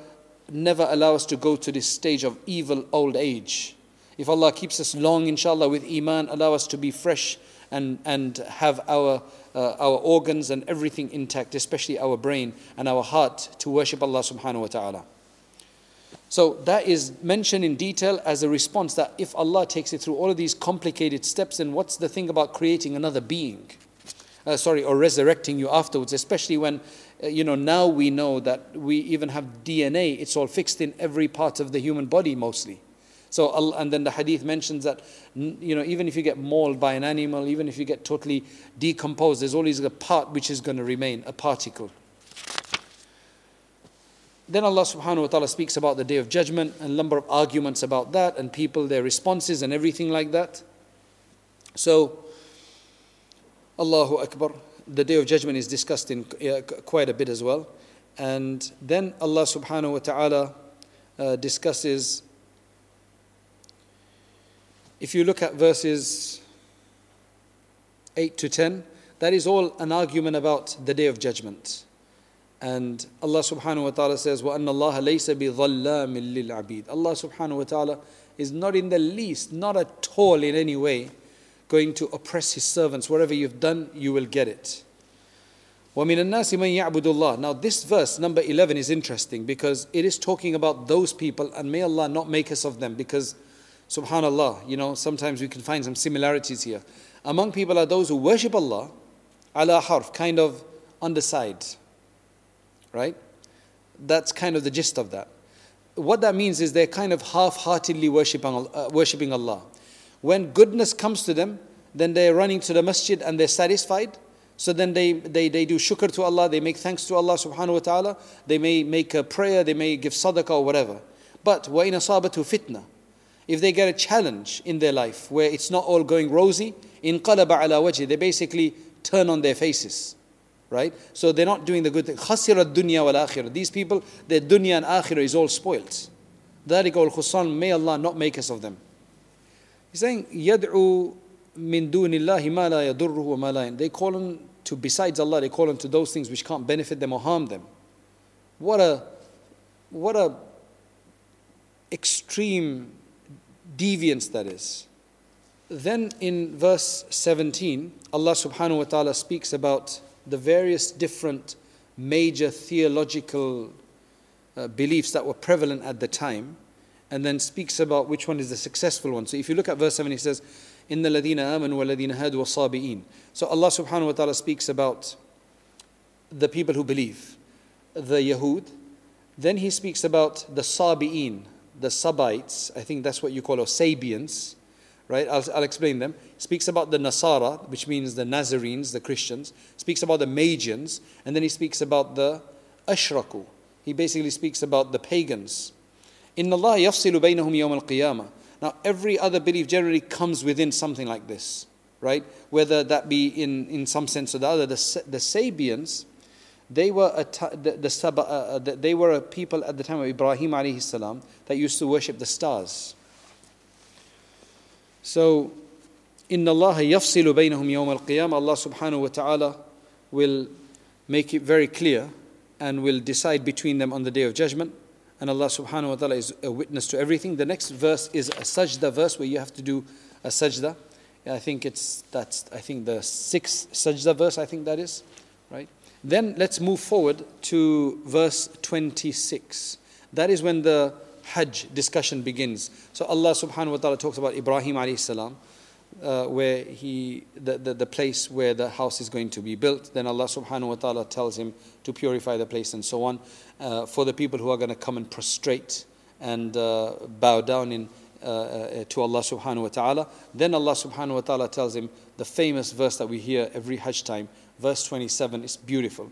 never allow us to go to this stage of evil old age. If Allah keeps us long, inshallah, with iman, allow us to be fresh and, and have our, uh, our organs and everything intact, especially our brain and our heart to worship Allah subhanahu wa ta'ala. So that is mentioned in detail as a response that if Allah takes it through all of these complicated steps, then what's the thing about creating another being? Uh, sorry, or resurrecting you afterwards, especially when, uh, you know, now we know that we even have DNA, it's all fixed in every part of the human body mostly. So, and then the hadith mentions that, you know, even if you get mauled by an animal, even if you get totally decomposed, there's always a part which is going to remain, a particle. Then Allah subhanahu wa ta'ala speaks about the day of judgment and a number of arguments about that and people, their responses and everything like that. So, Allahu Akbar, the day of judgment is discussed in uh, quite a bit as well. And then Allah subhanahu wa ta'ala uh, discusses, if you look at verses 8 to 10, that is all an argument about the day of judgment. And Allah subhanahu wa ta'ala says, وَأَنَّ اللَّهَ لَيْسَ بِظَلَّامٍ لِلْعَبِيدِ Allah subhanahu wa ta'ala is not in the least, not at all in any way, going to oppress His servants. Whatever you've done, you will get it. وَمِنَ النَّاسِ مَنْ يَعْبُدُ اللَّهِ Now this verse, number 11, is interesting because it is talking about those people and may Allah not make us of them because subhanallah, you know, sometimes we can find some similarities here. Among people are those who worship Allah, ala harf, kind of on the side right? That's kind of the gist of that. What that means is they're kind of half heartedly worshipping, uh, worshipping Allah. When goodness comes to them, then they're running to the masjid and they're satisfied. So then they, they, they do shukr to Allah, they make thanks to Allah subhanahu wa ta'ala, they may make a prayer, they may give sadaqah or whatever. But وَإِنَ أَصَابَتُ fitna. If they get a challenge in their life where it's not all going rosy, in قَلَبَ عَلَى وَجْهِ They basically turn on their faces right? So they're not doing the good thing. خسر الدنيا والآخرة. These people, their dunya and akhirah is all spoilt. ذلك والخسران may Allah not make us of them. He's saying يدعو من دون الله ما لا يضره وما لا They call on to besides Allah, they call on to those things which can't benefit them or harm them. What a what a extreme deviance that is. Then in verse 17, Allah subhanahu wa ta'ala speaks about the various different major theological uh, beliefs that were prevalent at the time and then speaks about which one is the successful one. So if you look at verse 7, he says, إِنَّ الَّذِينَ آمَنُوا وَالَّذِينَ هَادُوا وَالصَّابِئِينَ So Allah subhanahu wa ta'ala speaks about the people who believe, the Yahud. Then he speaks about the Sabi'in, the Sabites, I think that's what you call, or Sabians right? I'll, I'll explain them. Speaks about the Nasara, which means the Nazarenes, the Christians. Speaks about the Magians, and then he speaks about the Ashraku. He basically speaks about the pagans. In Allah yafsilu baynahum yawm al-qiyamah. Now, every other belief generally comes within something like this, right? Whether that be in, in some sense or the other. The, the Sabians, they were a, the, the, uh, uh they were a people at the time of Ibrahim alayhi salam that used to worship the stars. So, إن الله يفصل بينهم يوم القيامة Allah subhanahu wa ta'ala will make it very clear and will decide between them on the day of judgment. And Allah subhanahu wa ta'ala is a witness to everything. The next verse is a sajda verse where you have to do a sajda. I think it's that's I think the sixth sajda verse, I think that is. Right? Then let's move forward to verse 26. That is when the Hajj discussion begins. So Allah subhanahu wa ta'ala talks about Ibrahim alayhi salam, uh, where he, the, the, the, place where the house is going to be built. Then Allah subhanahu wa ta'ala tells him to purify the place and so on. Uh, for the people who are going to come and prostrate and uh, bow down in, uh, uh, to Allah subhanahu wa ta'ala. Then Allah subhanahu wa ta'ala tells him the famous verse that we hear every Hajj time. Verse 27 is beautiful.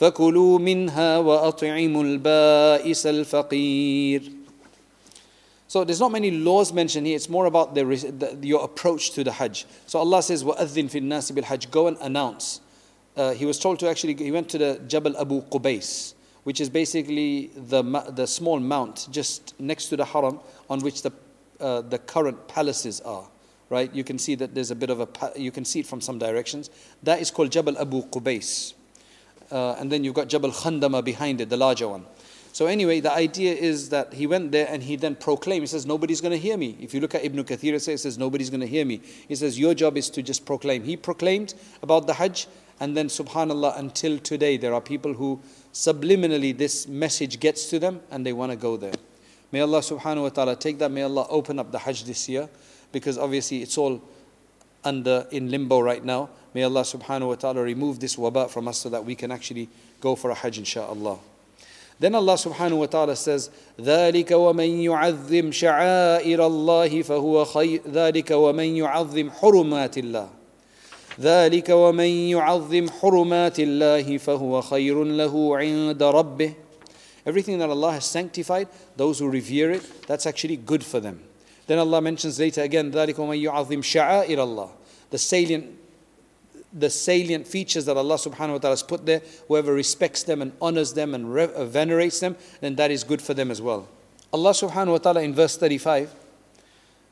فكلوا منها وأطعموا البائس الفقير So there's not many laws mentioned here. It's more about the, the, your approach to the Hajj. So Allah says, وَأَذِّن فِي النَّاسِ بِالْحَجِّ Go and announce. Uh, he was told to actually, he went to the Jabal Abu Qubais, which is basically the, the small mount just next to the Haram on which the, uh, the current palaces are. Right? You can see that there's a bit of a, you can see it from some directions. That is called Jabal Abu Qubais. Uh, and then you've got Jabal Khandama behind it, the larger one. So anyway, the idea is that he went there and he then proclaimed. He says, nobody's going to hear me. If you look at Ibn Kathir, it says, nobody's going to hear me. He says, your job is to just proclaim. He proclaimed about the Hajj and then subhanallah, until today, there are people who subliminally this message gets to them and they want to go there. May Allah subhanahu wa ta'ala take that. May Allah open up the Hajj this year because obviously it's all under in limbo right now. May Allah subhanahu wa ta'ala remove this waba from us so that we can actually go for a Hajj inshaAllah. Then Allah subhanahu wa ta'ala says, ذَلِكَ وَمَن يُعَظِّمْ شَعَائِرَ اللَّهِ فَهُوَ خَيْرٌ ذَلِكَ وَمَن يُعَظِّمْ حُرُمَاتِ اللَّهِ ذلك ومن يعظم حرمات الله فهو خير له عند ربه Everything that Allah has sanctified, those who revere it, that's actually good for them. Then Allah mentions later again, ذلك ومن يعظم شعائر الله The salient the salient features that Allah subhanahu wa ta'ala has put there, whoever respects them and honors them and uh, venerates them, then that is good for them as well. Allah subhanahu wa ta'ala in verse 35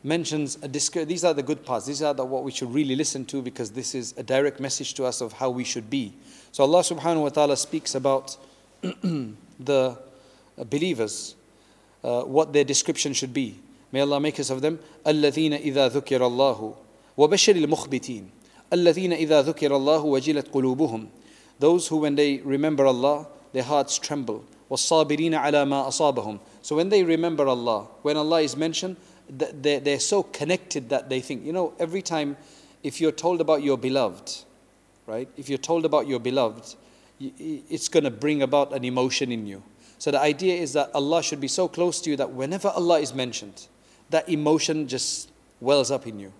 mentions a disc- these are the good parts, these are the, what we should really listen to because this is a direct message to us of how we should be. So Allah subhanahu wa ta'ala speaks about the believers, uh, what their description should be. May Allah make us of them. الَّذِينَ إِذَا ذُكِرَ اللَّهُ وَبَشِّرِ الْمُخْبِتِينَ الذين إذا ذكر الله وجلت قلوبهم those who when they remember Allah their hearts tremble والصابرين على ما أصابهم so when they remember Allah when Allah is mentioned they're so connected that they think you know every time if you're told about your beloved right if you're told about your beloved it's going to bring about an emotion in you so the idea is that Allah should be so close to you that whenever Allah is mentioned that emotion just wells up in you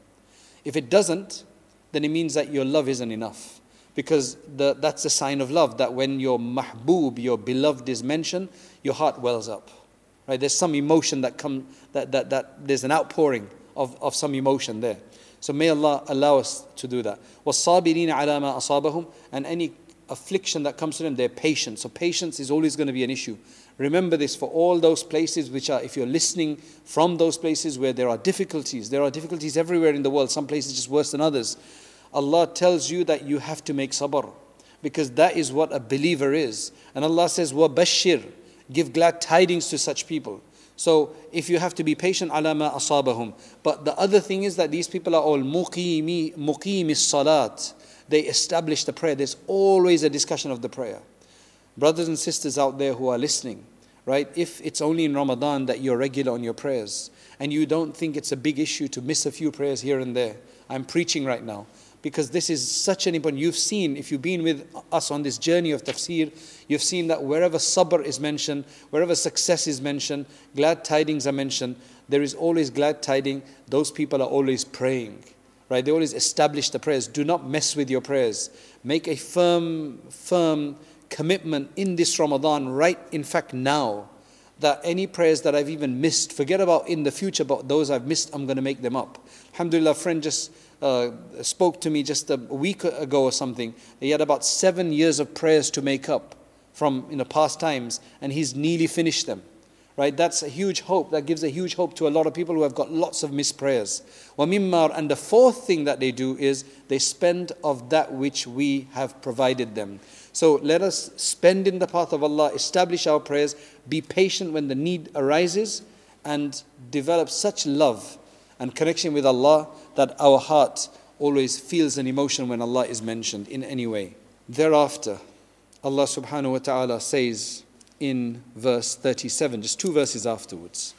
if it doesn't then it means that your love isn't enough. Because the, that's a sign of love, that when your mahbub, your beloved, is mentioned, your heart wells up. Right? There's some emotion that comes, that, that, that there's an outpouring of, of some emotion there. So may Allah allow us to do that. وَالصَّابِرِينَ عَلَى مَا أَصَابَهُم And any affliction that comes to them, they're patient. So patience is always going to be an issue. Remember this for all those places which are, if you're listening from those places where there are difficulties, there are difficulties everywhere in the world, some places just worse than others. Allah tells you that you have to make sabr because that is what a believer is. And Allah says, "Wa bashir," give glad tidings to such people. So if you have to be patient, alama asabahum. But the other thing is that these people are all muqimi, muqimi salat. They establish the prayer. There's always a discussion of the prayer. Brothers and sisters out there who are listening, right? If it's only in Ramadan that you're regular on your prayers and you don't think it's a big issue to miss a few prayers here and there, I'm preaching right now because this is such an important. You've seen, if you've been with us on this journey of tafsir, you've seen that wherever sabr is mentioned, wherever success is mentioned, glad tidings are mentioned, there is always glad tiding. Those people are always praying, right? They always establish the prayers. Do not mess with your prayers. Make a firm, firm commitment in this Ramadan, right? In fact, now, that any prayers that I've even missed, forget about in the future, but those I've missed, I'm going to make them up. Alhamdulillah, friend just uh, spoke to me just a week ago or something. He had about seven years of prayers to make up from in the past times, and he's nearly finished them. Right? That's a huge hope. That gives a huge hope to a lot of people who have got lots of missed prayers. And the fourth thing that they do is they spend of that which we have provided them. So let us spend in the path of Allah, establish our prayers, be patient when the need arises, and develop such love and connection with Allah that our heart always feels an emotion when Allah is mentioned in any way. Thereafter, Allah subhanahu wa ta'ala says in verse 37, just two verses afterwards.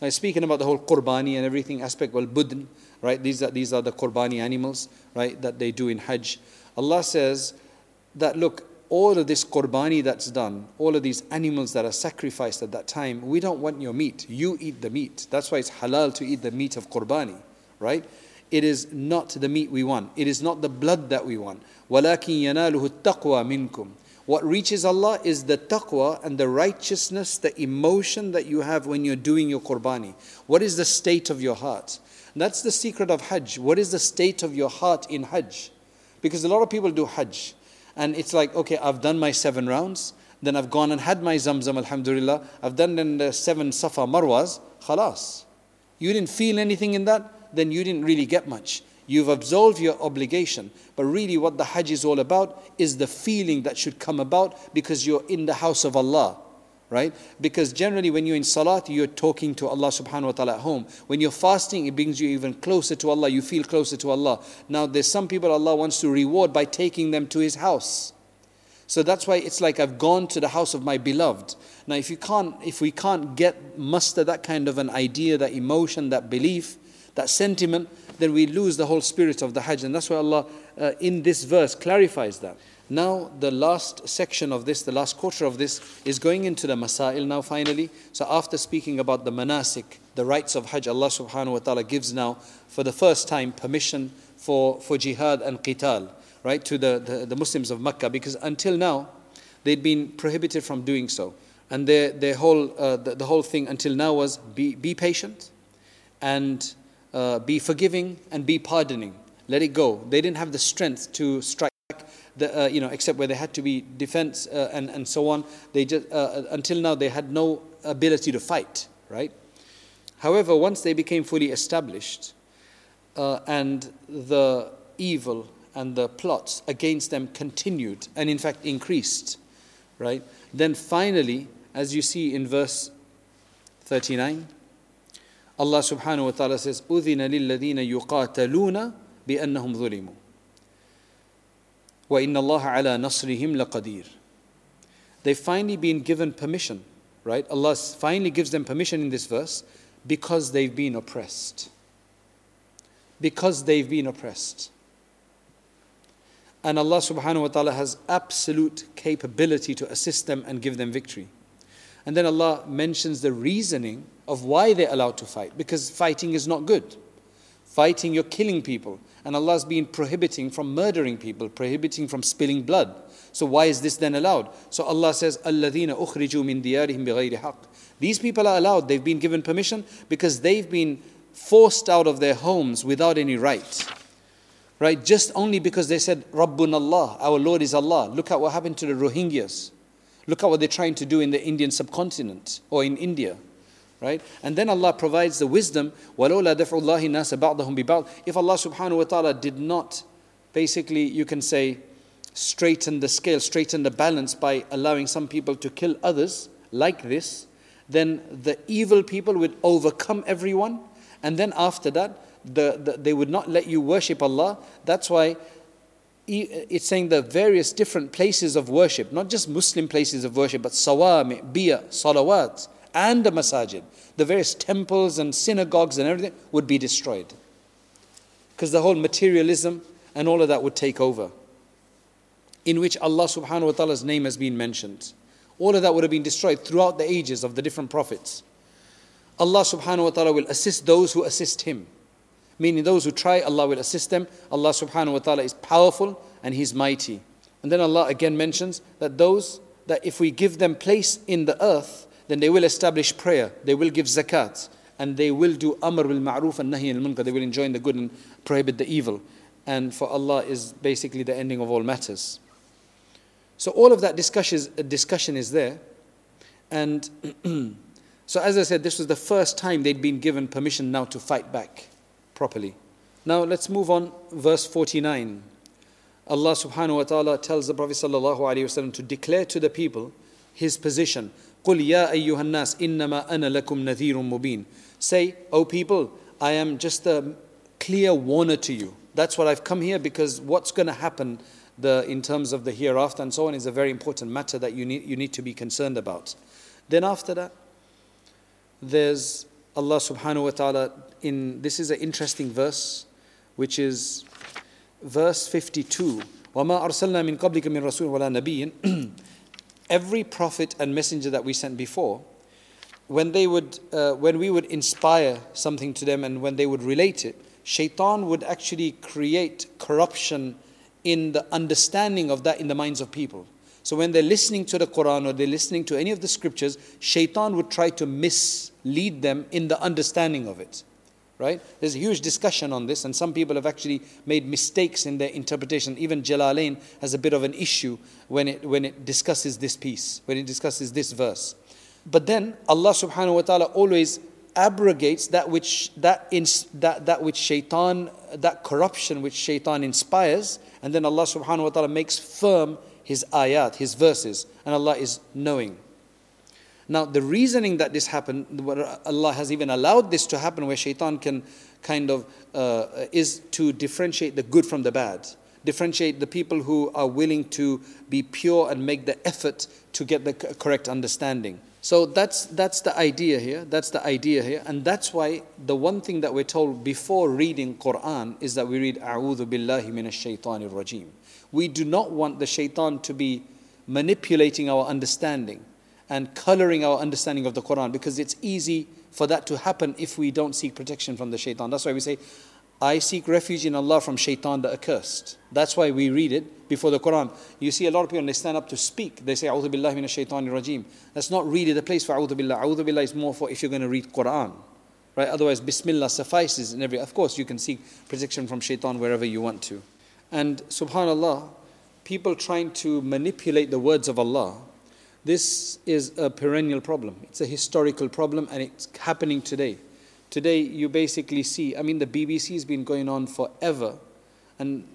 Now, speaking about the whole qurbani and everything aspect, well, budn, right? These are, these are the qurbani animals, right, that they do in Hajj. Allah says that, look, all of this qurbani that's done, all of these animals that are sacrificed at that time, we don't want your meat. You eat the meat. That's why it's halal to eat the meat of qurbani, right? it is not the meat we want. It is not the blood that we want. وَلَكِنْ يَنَالُهُ التَّقْوَى مِنْكُمْ What reaches Allah is the taqwa and the righteousness, the emotion that you have when you're doing your qurbani. What is the state of your heart? That's the secret of Hajj. What is the state of your heart in Hajj? Because a lot of people do Hajj. and it's like, okay, I've done my seven rounds. Then I've gone and had my Zamzam, Alhamdulillah. I've done then the seven Safa Marwas. Khalas. You didn't feel anything in that, then you didn't really get much. You've absolved your obligation. But really, what the Hajj is all about is the feeling that should come about because you're in the house of Allah. Right? Because generally, when you're in salat, you're talking to Allah subhanahu wa ta'ala at home. When you're fasting, it brings you even closer to Allah. You feel closer to Allah. Now, there's some people Allah wants to reward by taking them to His house. So that's why it's like I've gone to the house of my beloved. Now, if you can't, if we can't get muster that kind of an idea, that emotion, that belief, that sentiment, then we lose the whole spirit of the Hajj. And that's why Allah, uh, in this verse, clarifies that. Now, the last section of this, the last quarter of this, is going into the Masail now finally. So, after speaking about the manasik, the rites of Hajj, Allah subhanahu wa ta'ala gives now, for the first time, permission for, for jihad and qital right, to the, the, the Muslims of Mecca because until now they'd been prohibited from doing so. And their, their whole, uh, the, the, whole thing until now was be, be patient and uh, be forgiving and be pardoning. Let it go. They didn't have the strength to strike The, uh, you know, except where they had to be defense uh, and, and so on. They just, uh, until now, they had no ability to fight, right? However, once they became fully established uh, and the evil and the plots against them continued and in fact increased right then finally as you see in verse 39 Allah subhanahu wa ta'ala says أذن للذين يقاتلون بأنهم ظلموا وإن الله على نصرهم لقدير they've finally been given permission right Allah finally gives them permission in this verse because they've been oppressed because they've been oppressed and Allah subhanahu wa ta'ala has absolute capability to assist them and give them victory. And then Allah mentions the reasoning of why they're allowed to fight because fighting is not good. fighting, you're killing people. And Allah's been prohibiting from murdering people, prohibiting from spilling blood. So why is this then allowed? So Allah says, Alladina ukhriju min diyarihim bighayri haqq. These people are allowed, they've been given permission because they've been forced out of their homes without any right. Right? Just only because they said, Rabbun Allah, our Lord is Allah. Look at what happened to the Rohingyas. Look at what they're trying to do in the Indian subcontinent or in India Right? And then Allah provides the wisdom, وَلَوْلَا دَفْعُ اللَّهِ النَّاسَ بَعْضَهُم بِبَعْضٍ If Allah subhanahu wa ta'ala did not, basically, you can say, straighten the scale, straighten the balance by allowing some people to kill others like this, then the evil people would overcome everyone. And then after that, the, the, they would not let you worship Allah. That's why it's saying the various different places of worship, not just Muslim places of worship, but sawami, biya, salawat, and the masajid, the various temples and synagogues and everything would be destroyed. Because the whole materialism and all of that would take over. In which Allah subhanahu wa ta'ala's name has been mentioned. All of that would have been destroyed throughout the ages of the different prophets. Allah subhanahu wa ta'ala will assist those who assist Him. Meaning those who try, Allah will assist them. Allah subhanahu wa ta'ala is powerful and He's mighty. And then Allah again mentions that those that if we give them place in the earth, then they will establish prayer, they will give zakat, and they will do amr bil ma'ruf and nahi al munkar. They will enjoin the good and prohibit the evil. And for Allah is basically the ending of all matters. So all of that discussion is, there. And so as I said, this was the first time they'd been given permission now to fight back properly. Now let's move on, verse 49. Allah subhanahu wa ta'ala tells the Prophet sallallahu alayhi wasallam to declare to the people his position. قُلْ يَا أَيُّهَا النَّاسِ إِنَّمَا أَنَا لَكُمْ نَذِيرٌ مُبِينٌ Say, O people, I am just a clear warner to you. That's what I've come here because what's going to happen the, in terms of the hereafter and so on is a very important matter that you need, you need to be concerned about. Then after that, there's Allah subhanahu wa ta'ala in this is an interesting verse which is verse 52 وَمَا أَرْسَلْنَا مِن قَبْلِكَ مِن رَسُولٍ وَلَا نَبِيٍّ Every prophet and messenger that we sent before when they would uh, when we would inspire something to them and when they would relate it shaitan would actually create corruption in the understanding of that in the minds of people. So when they're listening to the Quran or they're listening to any of the scriptures, shaitan would try to mislead them in the understanding of it. Right? There's a huge discussion on this, and some people have actually made mistakes in their interpretation. Even Jalalain has a bit of an issue when it, when it discusses this piece, when it discusses this verse. But then Allah subhanahu wa ta'ala always abrogates that which that, ins, that that which shaitan that corruption which shaitan inspires and then Allah subhanahu wa ta'ala makes firm his ayat his verses and Allah is knowing now the reasoning that this happened Allah has even allowed this to happen where shaitan can kind of uh, is to differentiate the good from the bad differentiate the people who are willing to be pure and make the effort to get the correct understanding so that's, that's the idea here. That's the idea here. And that's why the one thing that we're told before reading Quran is that we read A'udhu billahi minash shaitanir rajim. We do not want the shaitan to be manipulating our understanding and coloring our understanding of the Quran because it's easy for that to happen if we don't seek protection from the shaitan. That's why we say, I seek refuge in Allah from shaitan the accursed. That's why we read it before the Quran. You see a lot of people, they stand up to speak, they say, A'udhu billahi minash shaitanir rajim. That's not really the place for A'udhu billah. A'udhu billah is more for if you're going to read Quran. Right? Otherwise, Bismillah suffices in every. Of course, you can seek protection from shaitan wherever you want to. And subhanAllah, people trying to manipulate the words of Allah, this is a perennial problem. It's a historical problem and it's happening today. Today, you basically see, I mean, the BBC has been going on forever, and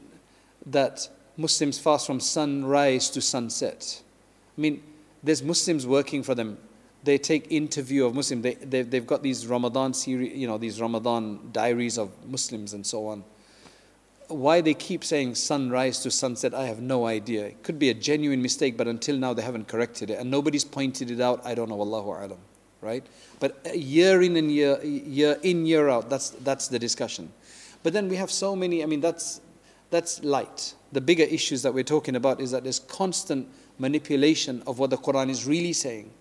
that Muslims fast from sunrise to sunset. I mean, there's Muslims working for them. They take interview of Muslims. They, they, they've got these Ramadan series, you know, these Ramadan diaries of Muslims and so on. Why they keep saying sunrise to sunset, I have no idea. It could be a genuine mistake, but until now they haven't corrected it. And nobody's pointed it out. I don't know. Allahu alam right? But year in and year, year in, year out, that's, that's the discussion. But then we have so many, I mean, that's, that's light. The bigger issues that we're talking about is that there's constant manipulation of what the Quran is really saying.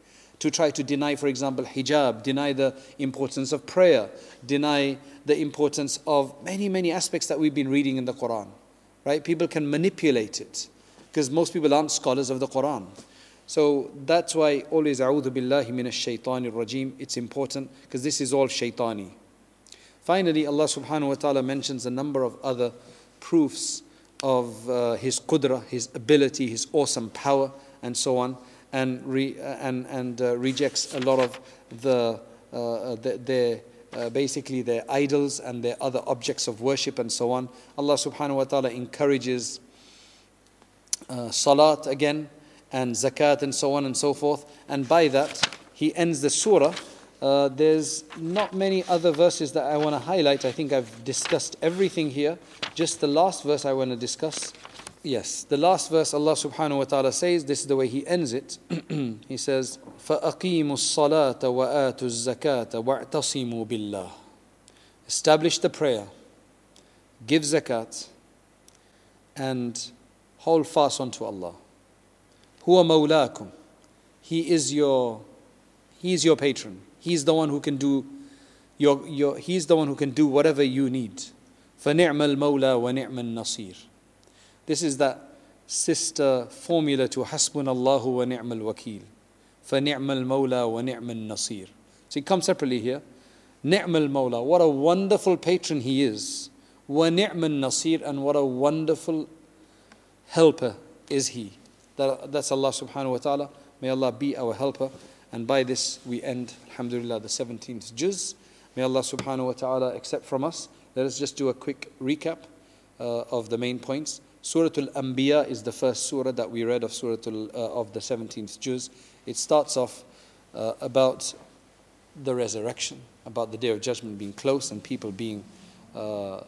To try to deny, for example, hijab, deny the importance of prayer, deny the importance of many, many aspects that we've been reading in the Quran. Right? People can manipulate it because most people aren't scholars of the Quran. So that's why always a'udhu billahi minash shaitanir rajim. It's important because this is all shaitani. Finally, Allah subhanahu wa ta'ala mentions a number of other proofs of uh, His qudra, His ability, His awesome power, and so on, and, re, uh, and, and uh, rejects a lot of the, uh, the their, uh, basically their idols and their other objects of worship and so on. Allah subhanahu wa ta'ala encourages uh, salat again and zakat and so on and so forth. And by that, he ends the surah. Uh, there's not many other verses that I want to highlight. I think I've discussed everything here. Just the last verse I want to discuss. Yes, the last verse Allah subhanahu wa ta'ala says, this is the way he ends it. he says, فَأَقِيمُوا الصَّلَاةَ وَآتُوا الزَّكَاةَ وَاعْتَصِمُوا بِاللَّهِ Establish the prayer, give zakat, and hold fast unto Allah. Huwa mawlakum. He is your he is your patron. He's the one who can do your, your he's the one who can do whatever you need. فَنِعْمَ الْمَوْلَى وَنِعْمَ النَّصِيرُ This is that sister formula to حَسْبُنَ اللَّهُ وَنِعْمَ الْوَكِيلُ فَنِعْمَ الْمَوْلَى وَنِعْمَ النَّصِيرُ So it comes separately here. نِعْمَ الْمَوْلَى What a wonderful patron he is. وَنِعْمَ النَّصِيرُ And what a wonderful helper is he. That, that's Allah subhanahu wa ta'ala. May Allah be our helper. And by this we end, alhamdulillah, the 17th juz. May Allah subhanahu wa ta'ala accept from us. Let us just do a quick recap uh, of the main points. Surah Al-Anbiya is the first surah that we read of Surah uh, of the 17th juz. It starts off uh, about the resurrection, about the day of judgment being close and people being uh,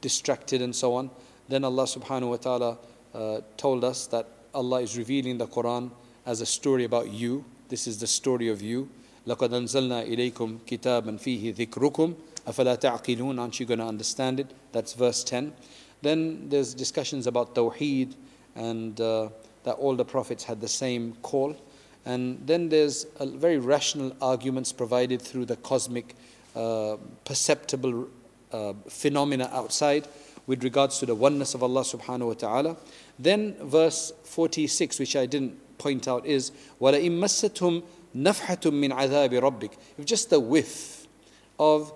distracted and so on. Then Allah subhanahu wa ta'ala uh, told us that Allah is revealing the Quran as a story about you. This is the story of you. لَقَدْ أَنزَلْنَا إِلَيْكُمْ كِتَابًا فِيهِ ذِكْرُكُمْ أَفَلَا تَعْقِلُونَ Aren't you going to understand it? That's verse 10. Then there's discussions about Tawheed and uh, that all the prophets had the same call. And then there's very rational arguments provided through the cosmic, uh, perceptible uh, phenomena outside with regards to the oneness of Allah subhanahu wa ta'ala. Then verse 46, which I didn't point out, is وَلَئِن مَسَّتْهُمْ نَفْحَةٌ مِّنْ عَذَابِ رَبِّكَ If just a whiff of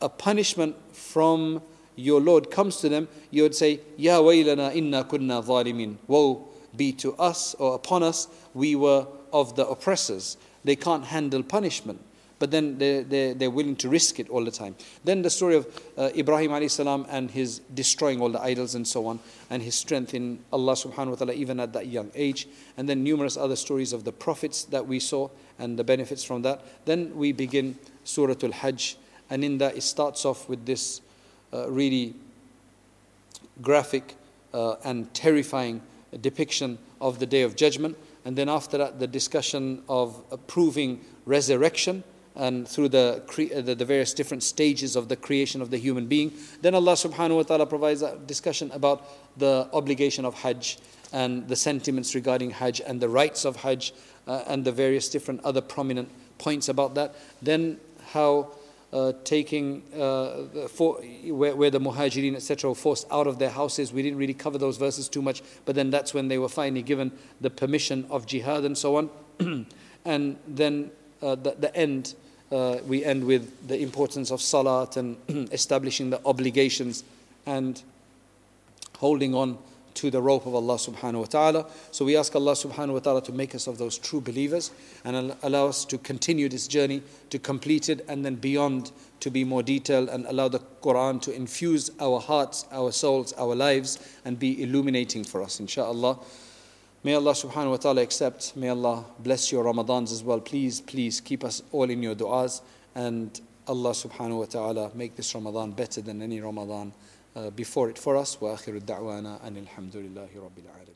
a punishment from your Lord comes to them, you would say, Ya waylana inna kunna zalimin. Woe be to us or upon us, we were of the oppressors. They can't handle punishment but then they, they, they're willing to risk it all the time. Then the story of uh, Ibrahim salam and his destroying all the idols and so on, and his strength in Allah subhanahu wa ta'ala even at that young age. And then numerous other stories of the prophets that we saw and the benefits from that. Then we begin Surah Al Hajj, and in that it starts off with this really graphic uh, and terrifying depiction of the Day of Judgment. And then after that, the discussion of proving resurrection and through the, uh, the, the, various different stages of the creation of the human being. Then Allah subhanahu wa ta'ala provides a discussion about the obligation of Hajj and the sentiments regarding Hajj and the rights of Hajj uh, and the various different other prominent points about that. Then how uh, taking uh, for, where, where, the muhajirin etc were forced out of their houses. We didn't really cover those verses too much but then that's when they were finally given the permission of jihad and so on. And then uh, the, the end uh, we end with the importance of salat and establishing the obligations and holding on to the rope of Allah subhanahu wa ta'ala. So we ask Allah subhanahu wa ta'ala to make us of those true believers and allow us to continue this journey, to complete it, and then beyond to be more detailed and allow the Quran to infuse our hearts, our souls, our lives, and be illuminating for us, inshaAllah. May Allah subhanahu wa ta'ala accept. May Allah bless your Ramadans as well. Please, please keep us all in your du'as. And Allah subhanahu wa ta'ala make this Ramadan better than any Ramadan Uh, before it for us. Wa akhiru da'wana anil hamdulillahi rabbil alameen.